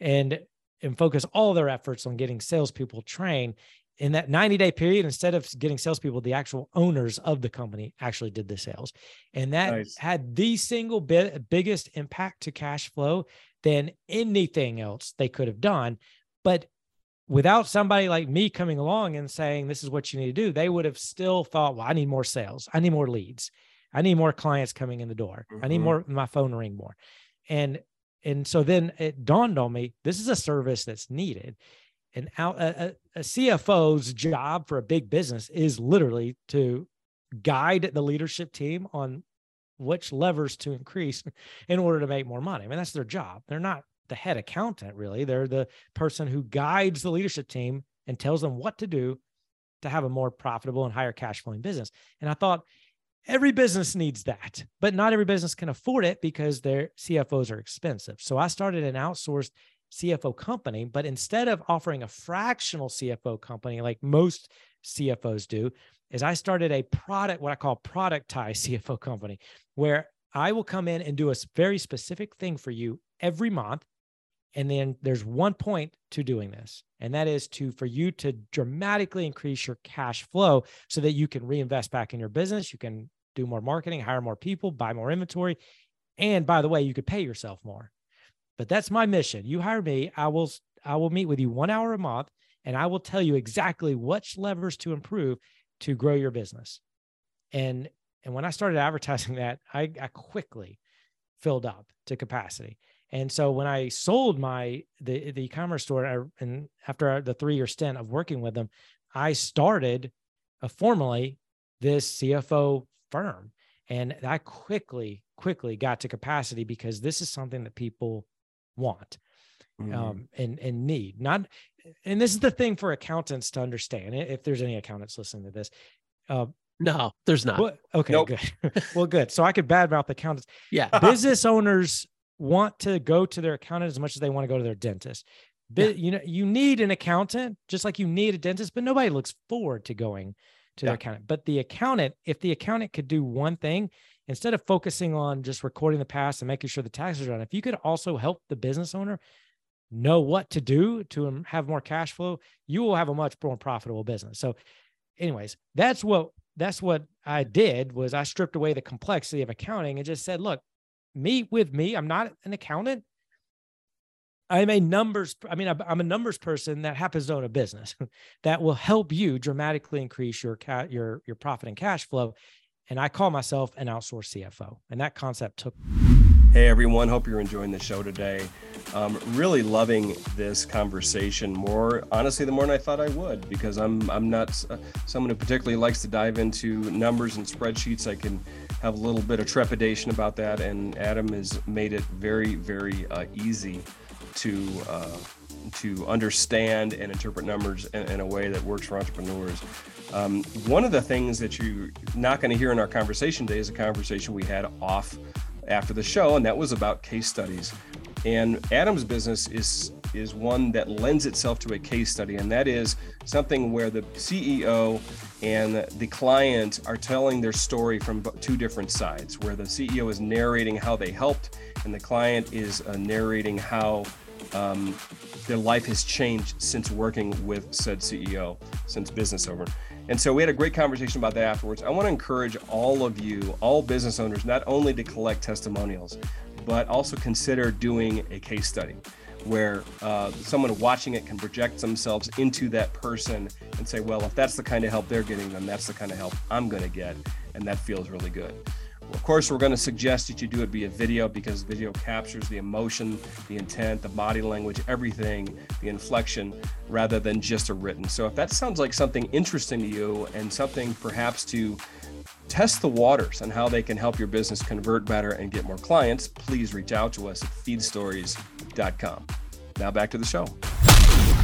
A: and and focus all their efforts on getting salespeople trained. In that 90 day period, instead of getting salespeople, the actual owners of the company actually did the sales. And that
C: Nice.
A: had the single bit biggest impact to cash flow than anything else they could have done. But without somebody like me coming along and saying, this is what you need to do, they would have still thought, well, I need more sales. I need more leads. I need more clients coming in the door. I need
C: Mhm.
A: more, my phone ring more. And, and so then it dawned on me, this is a service that's needed. And out, a, a, a CFO's job for a big business is literally to guide the leadership team on which levers to increase in order to make more money. I mean, that's their job. They're not the head accountant, really. They're the person who guides the leadership team and tells them what to do to have a more profitable and higher cash flowing business. And I thought every business needs that, but not every business can afford it because their CFOs are expensive. So I started an outsourced CFO company, but instead of offering a fractional CFO company like most CFOs do is I started a product, what I call productized CFO company, where I will come in and do a very specific thing for you every month. And then there's one point to doing this, and that is to for you to dramatically increase your cash flow so that you can reinvest back in your business. You can do more marketing, hire more people, buy more inventory. And by the way, you could pay yourself more. But that's my mission. You hire me, I will I will meet with you 1 hour a month and I will tell you exactly which levers to improve to grow your business. And and when I started advertising that, I, I quickly filled up to capacity. And so when I sold my the the e-commerce store, I, and after the three year stint of working with them, I started uh, formally this CFO firm, and I quickly quickly got to capacity because this is something that people want mm-hmm. um, and and need. Not, and this is the thing for accountants to understand. If there's any accountants listening to this,
B: uh, no, there's not.
A: Well, okay, nope. good. well, good. So I could badmouth the accountants.
B: Yeah.
A: Business owners want to go to their accountant as much as they want to go to their dentist. But yeah. you know, you need an accountant just like you need a dentist, but nobody looks forward to going to yeah. their accountant. But the accountant, if the accountant could do one thing, instead of focusing on just recording the past and making sure the taxes are done, if you could also help the business owner know what to do to have more cash flow, you will have a much more profitable business. So, anyways, that's what that's what I did was I stripped away the complexity of accounting and just said, look, meet with me. I'm not an accountant. I'm a numbers. I mean, I'm a numbers person that happens to own a business that will help you dramatically increase your cat your your profit and cash flow. And I call myself an outsourced CFO. And that concept took.
C: Hey everyone, hope you're enjoying the show today. Um, really loving this conversation more, honestly, the more than I thought I would, because I'm I'm not uh, someone who particularly likes to dive into numbers and spreadsheets. I can have a little bit of trepidation about that, and Adam has made it very, very uh, easy to uh, to understand and interpret numbers in, in, a way that works for entrepreneurs. Um, one of the things that you're not going to hear in our conversation today is a conversation we had off after the show, and that was about case studies. And Adam's business is is one that lends itself to a case study, and that is something where the CEO and the client are telling their story from two different sides, where the CEO is narrating how they helped, and the client is uh, narrating how um, their life has changed since working with said CEO, since business owner. And so we had a great conversation about that afterwards. I want to encourage all of you, all business owners, not only to collect testimonials, but also consider doing a case study where uh, someone watching it can project themselves into that person and say, well, if that's the kind of help they're getting, then that's the kind of help I'm going to get. And that feels really good. Of course, we're going to suggest that you do it via video because video captures the emotion, the intent, the body language, everything, the inflection, rather than just a written. So, if that sounds like something interesting to you and something perhaps to test the waters on how they can help your business convert better and get more clients, please reach out to us at feedstories.com. Now, back to the show.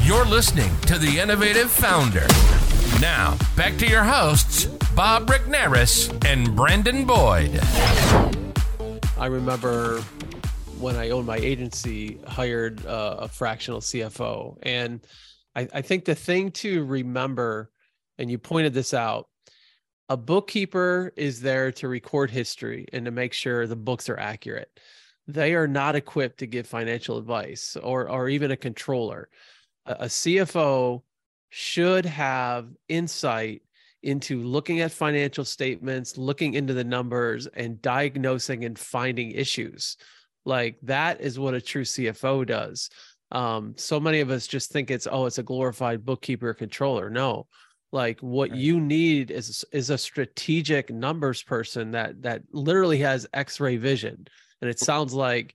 D: You're listening to The Innovative Founder. Now, back to your hosts, Bob Regnerus and Brandon Boyd.
B: I remember when I owned my agency, hired uh, a fractional CFO. And I, I think the thing to remember, and you pointed this out, a bookkeeper is there to record history and to make sure the books are accurate. They are not equipped to give financial advice or, or even a controller. A, a CFO should have insight into looking at financial statements, looking into the numbers, and diagnosing and finding issues. Like that is what a true CFO does. Um, so many of us just think it's oh, it's a glorified bookkeeper controller. No, like what right. you need is is a strategic numbers person that that literally has X-ray vision. And it sounds like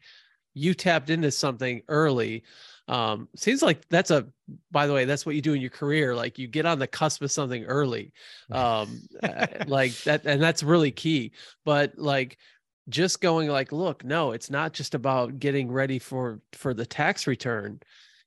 B: you tapped into something early. Um seems like that's a by the way that's what you do in your career. Like you get on the cusp of something early. Um like that and that's really key. But like just going like look no it's not just about getting ready for for the tax return.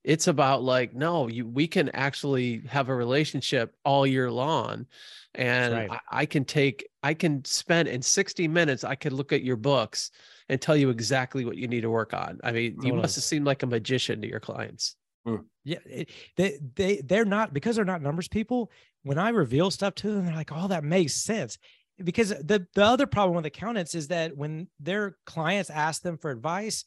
B: It's about like no you we can actually have a relationship all year long. And right. I, I, can take i can spend in 60 minutes i could look at your books and tell you exactly what you need to work on. I mean, you must have seemed like a magician to your clients.
C: Hmm.
A: Yeah, it- they they they're not because they're not numbers people. When I reveal stuff to them, they're like, "Oh, that makes sense." Because the the other problem with accountants is that when their clients ask them for advice,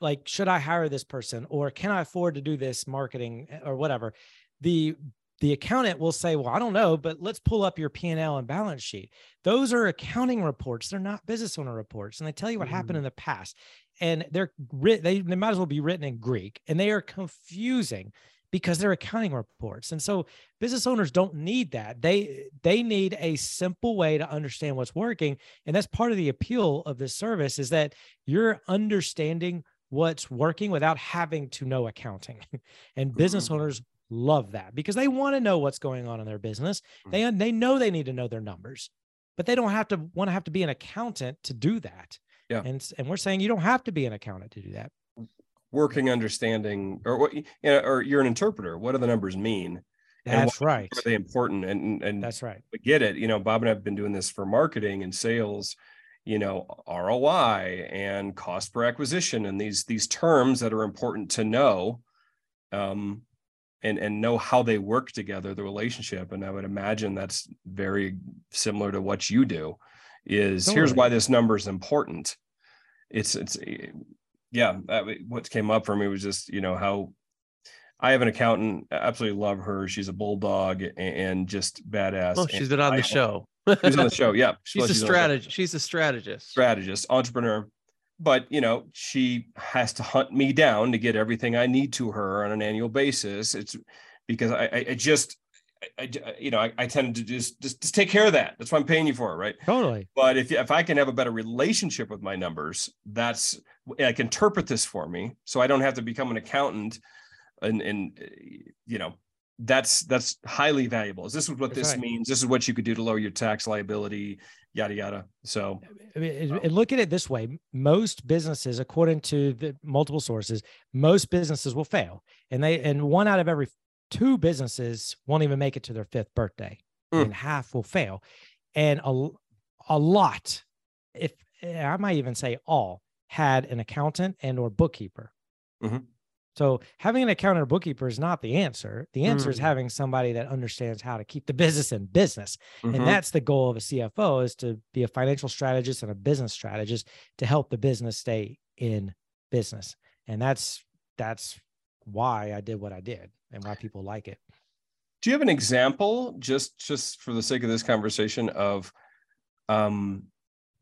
A: like, "Should I hire this person?" or "Can I afford to do this marketing?" eh, or whatever, the the accountant will say, "Well, I don't know, but let's pull up your P and balance sheet." Those are accounting reports. They're not business owner reports, and they tell you what happened
C: Mm.
A: in the past and they're writ- they, they might as well be written in Greek and they are confusing because they're accounting reports. And so business owners don't need that. They they need a simple way to understand what's working. And that's part of the appeal of this service is that you're understanding what's working without having to know accounting. and business
C: Mhm.
A: owners love that because they want to know what's going on in their business. They they know they need to know their numbers. But they don't have to want to have to be an accountant to do that.
C: Yeah.
A: And and we're saying you don't have to be an accountant to do that.
C: Working understanding, or what, you know, or you're an interpreter. What do the numbers mean? And
A: That's right.
C: Are they important? And and
A: That's right.
C: We get it. You know, Bob and I have been doing this for marketing and sales, you know, ROI and cost per acquisition and these these terms that are important to know. Um and and know how they work together, the relationship. And I would imagine that's very similar to what you do. Is here's why this number is important. It's it's yeah. that- What came up for me was just you know how I have an accountant. I absolutely love her. She's a bulldog and just badass.
B: Oh,
C: and
B: she's been on
C: I-
B: the show.
C: She's on the show. Yeah, she
B: she's a
C: on the show.
B: strategist. She's a strategist.
C: strategist, entrepreneur. But you know, she has to hunt me down to get everything I need to her on an annual basis. It's because I, I, I just, I, I- you know, I, I tend to just, just just take care of that. That's what I'm paying you for, right?
A: Totally.
C: But if if I can have a better relationship with my numbers, that's like interpret this for me, so I don't have to become an accountant, and and you know that's that's highly valuable. This is what
A: That's
C: this
A: right.
C: means? This is what you could do to lower your tax liability, yada yada. So
A: I mean, and- and look at it this way: most businesses, according to the multiple sources, most businesses will fail, and they and one out of every two businesses won't even make it to their fifth birthday,
C: Mm.
A: and half will fail, and a a lot, if I might even say all, had an accountant and or bookkeeper.
C: Mhm.
A: So having an accountant or bookkeeper is not the answer. The answer is
B: Mm.
A: having somebody that understands how to keep the business in business.
C: mhm.
A: And that's the goal of a CFO is to be a financial strategist and a business strategist to help the business stay in business. And that's that's why I did what I did and why people like it.
C: Do you have an example, just just for the sake of this conversation, of um,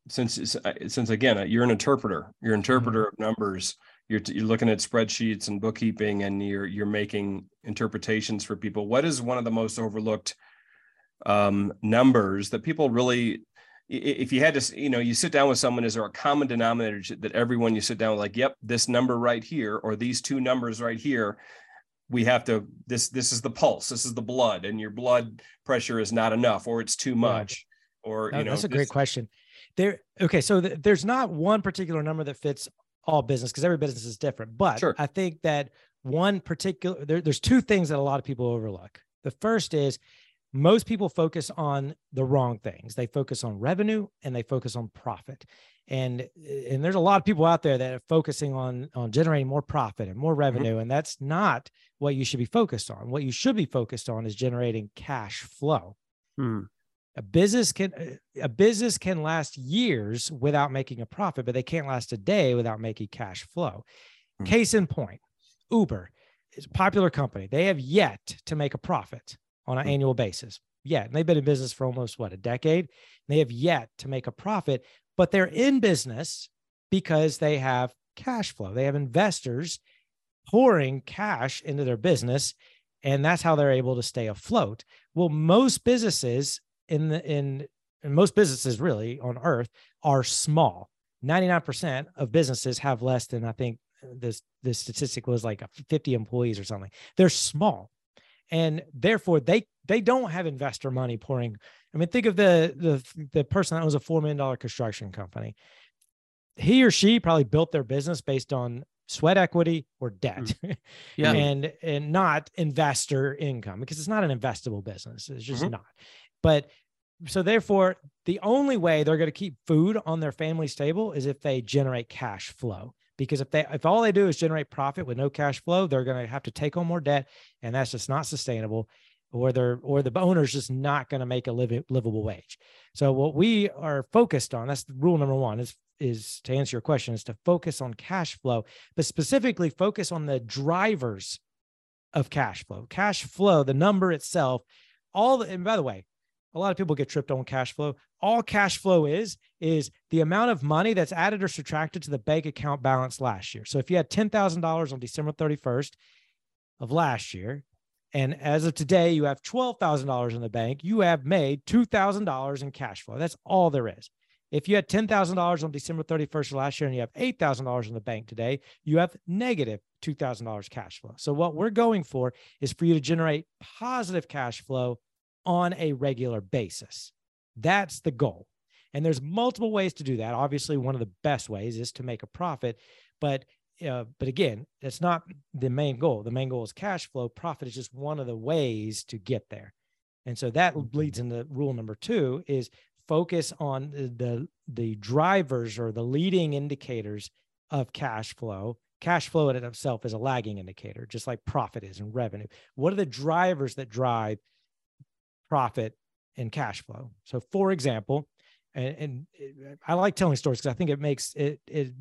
C: since since again uh, you're an interpreter, you're an interpreter of numbers. You're you're looking at spreadsheets and bookkeeping, and you're you're making interpretations for people. What is one of the most overlooked um, numbers that people really? If you had to, you know, you sit down with someone, is there a common denominator that everyone you sit down with, like, yep, this number right here, or these two numbers right here, we have to this this is the pulse this is the blood and your blood pressure is not enough or it's too much or you know
A: that's a great question. There, okay, so th- there's not one particular number that fits all business because every business is different. But
C: Sure.
A: I think that one particular there, there's two things that a lot of people overlook. The first is most people focus on the wrong things. They focus on revenue and they focus on profit. And and there's a lot of people out there that are focusing on on generating more profit and more revenue and that's not what you should be focused on. What you should be focused on is generating cash flow
B: Hmm.
A: A business can a business can last years without making a profit but they can't last a day without making cash flow.
C: Hmm.
A: case in point uber is a popular company. They have yet to make a profit on an
C: Hmm.
A: annual basis. Yet and they've been in business for almost what a decade? They have yet to make a profit but they're in business because they have cash flow. They have investors pouring cash into their business and that's how they're able to stay afloat. Well most businesses in the in, in most businesses really on earth are small. 99% of businesses have less than i think this this statistic was like 50 employees or something. They're small. And therefore they they don't have investor money pouring. I mean think of the the the person that owns a $4 million construction company. He or she probably built their business based on sweat equity or debt
B: Yeah.
A: and and not investor income because it's not an investable business. It's just
C: Mhm.
A: not. But so therefore the only way they're going to keep food on their family's table is if they generate cash flow because if they if all they do is generate profit with no cash flow, they're going to have to take on more debt, and that's just not sustainable. Or they're or the owner's just not going to make a living livable wage. So what we are focused on, that's rule number one, is is to answer your question, is to focus on cash flow, but specifically focus on the drivers of cash flow. Cash flow, the number itself, all the, and by the way, a lot of people get tripped on cash flow. All cash flow is, is the amount of money that's added or subtracted to the bank account balance last year. So if you had $10,000 on December 31st of last year, and as of today, you have $12,000 in the bank, you have made $2,000 in cash flow. That's all there is. If you had $10,000 on December 31st of last year and you have $8,000 in the bank today, you have negative $2,000 cash flow. So, what we're going for is for you to generate positive cash flow on a regular basis. That's the goal. And there's multiple ways to do that. Obviously, one of the best ways is to make a profit, but uh, but again, that's not the main goal. The main goal is cash flow. Profit is just one of the ways to get there. And so that mm-hmm. leads into rule number two is focus on the the drivers or the leading indicators of cash flow cash flow in itself is a lagging indicator just like profit is and revenue what are the drivers that drive profit and cash flow so for example and, and i like telling stories because i think it makes it it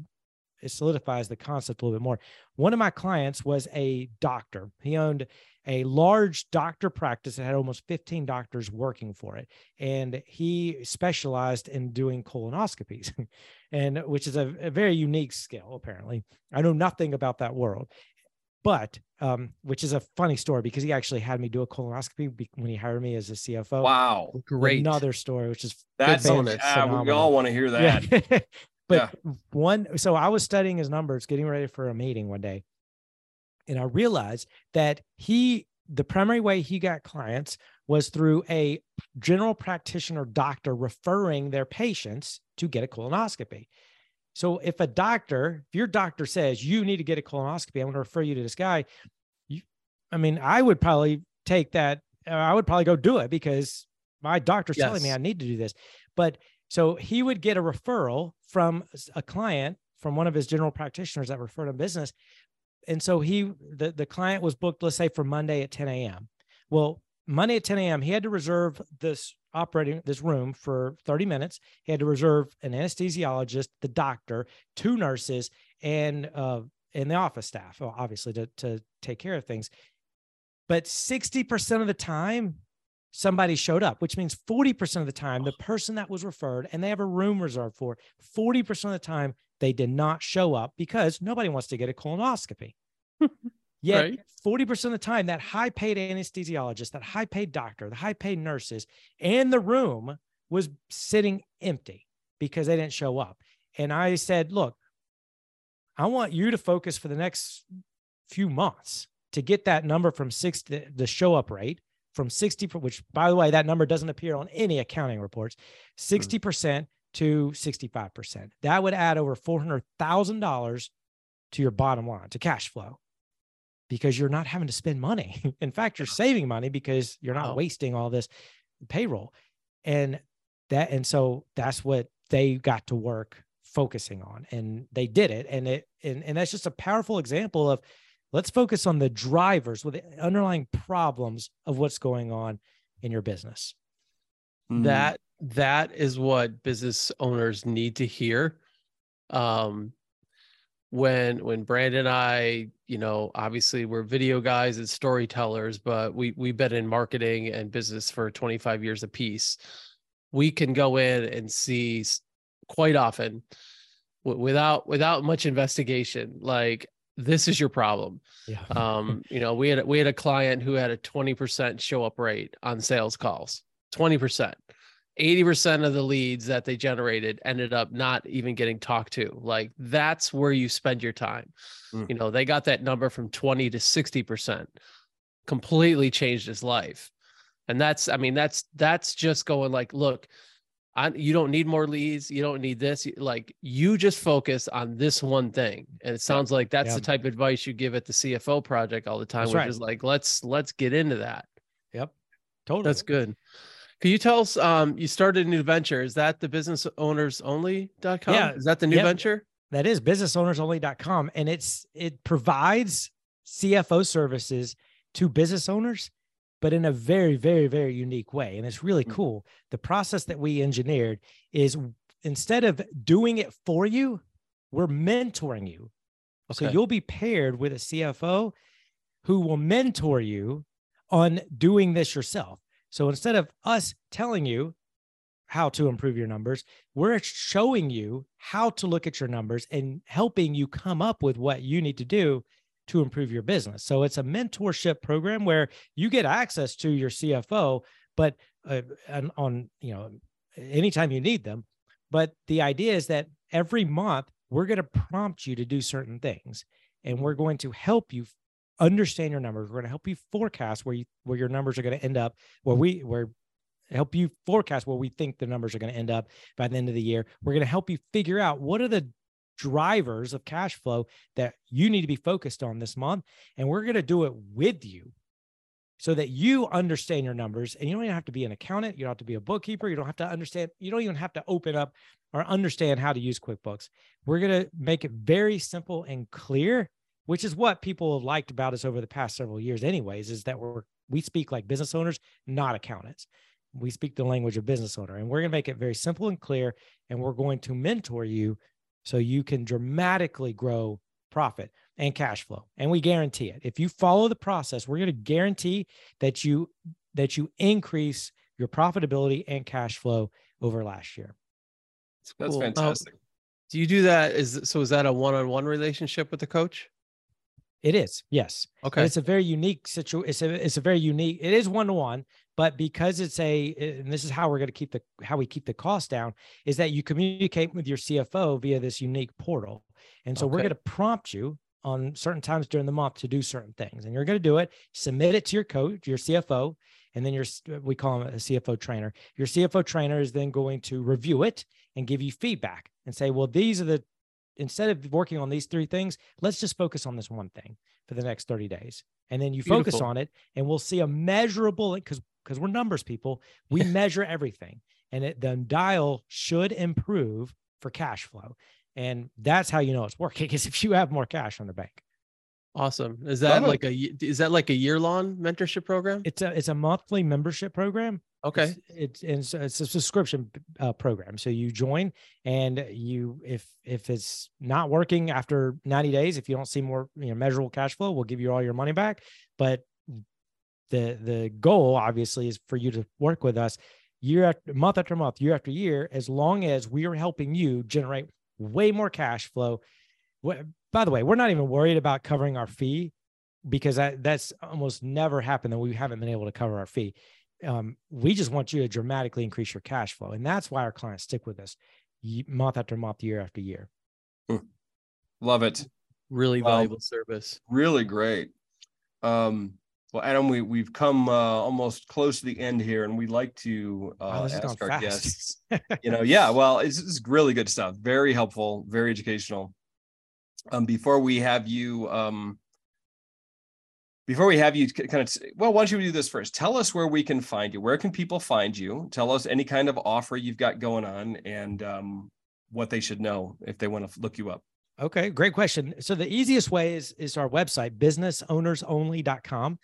A: it solidifies the concept a little bit more. One of my clients was a doctor. He owned a large doctor practice that had almost 15 doctors working for it. And he specialized in doing colonoscopies, and which is a, a, very unique skill, apparently. I know nothing about that world. But um, which is a funny story because he actually had me do a colonoscopy when he hired me as a CFO.
C: Wow,
B: great!
A: Another story, which is
C: that's on uh, we all want to hear that.
A: Yeah. but yeah. one, so I was studying his numbers, getting ready for a meeting one day, and I realized that he, the primary way he got clients was through a general practitioner doctor referring their patients to get a colonoscopy. So if a doctor, if your doctor says you need to get a colonoscopy, I'm going to refer you to this guy. You, I mean, I would probably take that. Uh, I would probably go do it because my doctor's yes. telling me I need to do this. But so he would get a referral from a client from one of his general practitioners that referred him business and so he the, the client was booked let's say for monday at 10 a.m well monday at 10 a.m he had to reserve this operating this room for 30 minutes. He had to reserve an anesthesiologist the doctor two nurses and uh and the office staff obviously to, to take care of things. But 60% of the time somebody showed up, which means 40% of the time, the person that was referred and they have a room reserved for 40% of the time, they did not show up because nobody wants to get a colonoscopy. Yet, right. 40% of the time, that high paid anesthesiologist, that high paid doctor, the high paid nurses, and the room was sitting empty because they didn't show up. And I said, Look, I want you to focus for the next few months to get that number from six, the, the show up rate from 60, which by the way, that number doesn't appear on any accounting reports, 60% mm. to 65%. That would add over $400,000 to your bottom line, to cash flow, because you're not having to spend money. In fact, you're saving money because you're not wasting all this payroll. And that, and so that's what they got to work focusing on and they did it. And it, and, and that's just a powerful example of Let's focus on the drivers with the underlying problems of what's going on in your business.
B: Mm-hmm. That that is what business owners need to hear. Um, when when Brandon and I, you know, obviously we're video guys and storytellers, but we we've been in marketing and business for 25 years apiece. We can go in and see quite often without without much investigation like this is your problem. Yeah. um, you know, we had we had a client who had a 20% show up rate on sales calls. 20%. 80% of the leads that they generated ended up not even getting talked to. Like that's where you spend your time. Mm. You know, they got that number from 20 to 60%. Completely changed his life. And that's I mean that's that's just going like, look, I, you don't need more leads. You don't need this. Like you just focus on this one thing. And it sounds like that's the type of advice you give at the CFO project all the time, that's which right. is like, let's, let's get into that.
A: Yep. Totally.
B: That's good. Can you tell us, um, you started a new venture. Is that the business owners only.com?
A: Yeah.
B: Is that the new
A: yep.
B: venture?
A: That is businessownersonly.com. And it's it provides CFO services to business owners, but in a very, very, very unique way. And it's really
C: Mhm.
A: cool. The process that we engineered is instead of doing it for you, we're mentoring you. So you'll be paired with a CFO who will mentor you on doing this yourself. So instead of us telling you how to improve your numbers, we're showing you how to look at your numbers and helping you come up with what you need to do to improve your business. So it's a mentorship program where you get access to your CFO, but uh, on, on you know anytime you need them. But the idea is that every month we're going to prompt you to do certain things, and we're going to help you understand your numbers. We're going to help you forecast where you where your numbers are going to end up. Where mm-hmm. we where help you forecast where we think the numbers are going to end up by the end of the year. We're going to help you figure out what are the drivers of cash flow that you need to be focused on this month, and we're going to do it with you so that you understand your numbers and you don't even have to be an accountant you don't have to be a bookkeeper you don't have to understand you don't even have to open up or understand how to use quickbooks we're going to make it very simple and clear which is what people have liked about us over the past several years anyways is that we're we speak like business owners not accountants we speak the language of business owner and we're going to make it very simple and clear and we're going to mentor you so you can dramatically grow profit and cash flow and we guarantee it if you follow the process we're going to guarantee that you that you increase your profitability and cash flow over last year
B: It's
C: That's
B: cool. Now,
C: fantastic.
B: do you do that? Is so? Is that a one-on-one relationship with the coach?
A: It is yes.
B: Okay.
A: it's a very unique situation it's a it's a very unique it is one to one but because it's a and this is how we're going to keep the how we keep the cost down is that you communicate with your cfo via this unique portal. And so we're going to prompt you on certain times during the month to do certain things and you're going to do it. Submit it to your coach your cfo and then your we call him a cfo trainer. Your cfo trainer is then going to review it and give you feedback and say well these are the instead of working on these three things let's just focus on this one thing for the next 30 days. And then you focus on it and we'll see a measurable because because we're numbers people. We measure everything and it, the dial should improve for cash flow. And that's how you know it's working is if you have more cash on the bank.
B: Awesome. Is that like a is that like a year-long mentorship program?
A: it's a it's a monthly membership program
B: Okay.
A: it's, it's it's a subscription uh, program. So you join and you if if it's not working after 90 days if you don't see more you know measurable cash flow we'll give you all your money back. But the the goal obviously is for you to work with us year after month after month year after year as long as we are helping you generate way more cash flow. By the way we're not even worried about covering our fee because that, that's almost never happened that we haven't been able to cover our fee um, we just want you to dramatically increase your cash flow and that's why our clients stick with us month after month year after year
C: Love it.
B: Really
C: Well,
B: valuable service.
C: Really great. Um, well, Adam, we we've come uh, almost close to the end here, and we'd like to uh,
A: Wow, this has
C: ask our
A: fast.
C: guests. You know, yeah. Well, it's, it's really good stuff. Very helpful. Very educational. Um, before we have you, um, before we have you, kind of, well, why don't you do this first? Tell us where we can find you. Where can people find you? Tell us any kind of offer you've got going on, and um, what they should know if they want to look you up.
A: Okay, great question. So the easiest way is is our website businessownersonly.com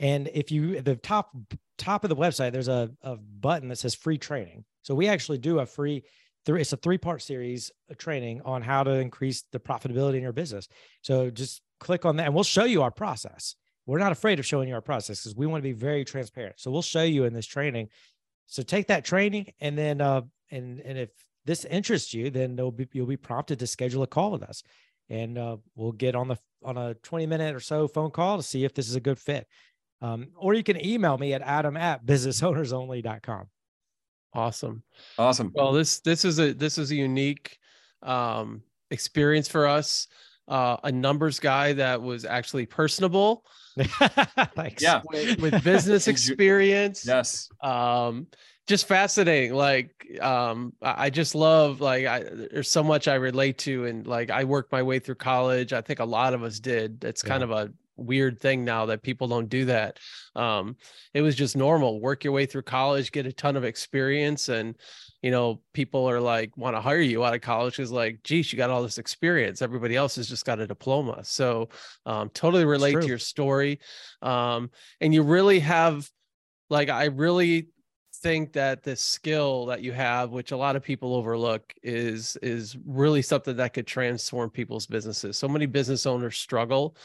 A: and if you the top top of the website there's a, a button that says free training. So we actually do a free three it's a three-part series of training on how to increase the profitability in your business. So just click on that and we'll show you our process. We're not afraid of showing you our process because we want to be very transparent. So we'll show you in this training. So take that training and then uh and and if this interests you, then there'll be, you'll be prompted to schedule a call with us, and uh, we'll get on the on a 20 minute or so phone call to see if this is a good fit. Um, or you can email me at adam at businessownersonly.com.
B: Awesome.
C: Awesome.
B: Well, this this is a this is a unique um, experience for us. Uh, a numbers guy that was actually personable
A: Thanks.
C: Yeah.
B: with, with business experience.
C: Yes.
B: um just fascinating like um i I just love like i there's so much i relate to and like i worked my way through college i think a lot of us did it's kind of a weird thing now that people don't do that. Um, it was just normal. Work your way through college, get a ton of experience, and you know, people are like want to hire you out of college because like, geez, you got all this experience. Everybody else has just got a diploma. So um, totally relate to your story. Um, and you really have like I really think that this skill that you have which a lot of people overlook is is really something that could transform people's businesses so many business owners struggle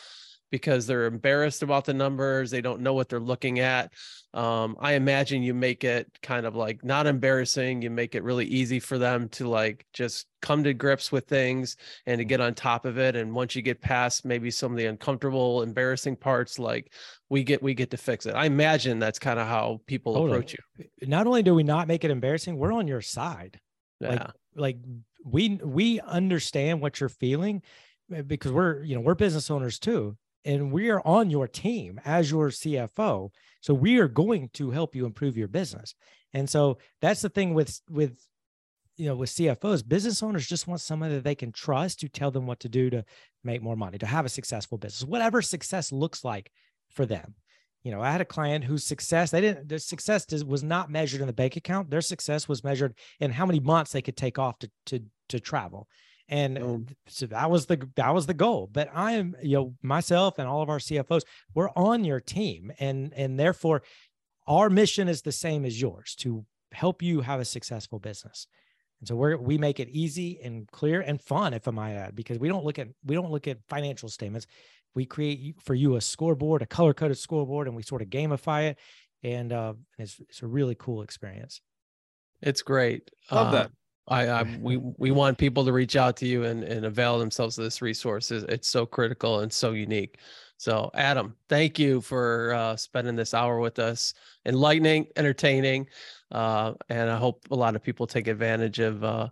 B: because they're embarrassed about the numbers they don't know what they're looking at um, i imagine you make it kind of like not embarrassing you make it really easy for them to like just come to grips with things and to get on top of it and once you get past maybe some of the uncomfortable embarrassing parts like we get we get to fix it i imagine that's kind of how people totally. approach you
A: not only do we not make it embarrassing we're on your side yeah. like like we we understand what you're feeling eh, because we're you know we're business owners too and we are on your team as your CFO. So we are going to help you improve your business. And so that's the thing with with you know with CFOs, business owners just want someone that they can trust to tell them what to do to make more money, to have a successful business, whatever success looks like for them. You know, I had a client whose success they didn't their success was not measured in the bank account. Their success was measured in how many months they could take off to to to travel and oh. so that was the that was the goal. But i am you know myself and all of our cfos we're on your team. And and therefore our mission is the same as yours to help you have a successful business. And so we we make it easy and clear and fun if i might add because we don't look at we don't look at financial statements. We create for you a scoreboard a color coded scoreboard and we sort of gamify it. And uh, it's, it's a really cool experience.
B: It's great.
C: Love uh, that
B: I, I we we want people to reach out to you and, and avail themselves of this resource. It's so critical and so unique. So, Adam, thank you for uh, spending this hour with us, enlightening, entertaining, uh, and I hope a lot of people take advantage of uh,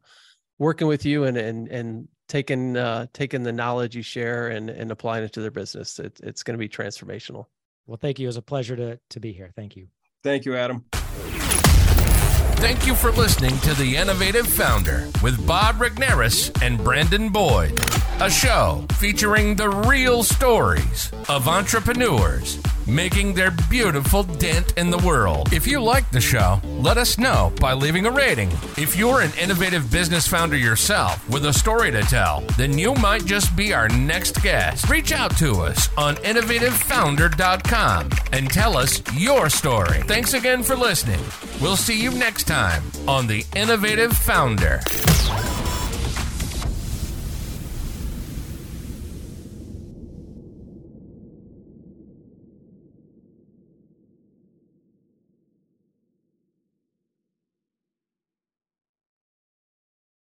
B: working with you and and and taking uh, taking the knowledge you share and and applying it to their business. It, it's going to be transformational.
A: Well, thank you. It was a pleasure to to be here. Thank you.
C: Thank you, Adam.
D: Thank you for listening to The Innovative Founder with Bob Regnerus and Brandon Boyd, a show featuring the real stories of entrepreneurs making their beautiful dent in the world. If you like the show, let us know by leaving a rating. If you're an innovative business founder yourself with a story to tell, then you might just be our next guest. Reach out to us on innovativefounder.com and tell us your story. Thanks again for listening. We'll see you next time on The Innovative Founder.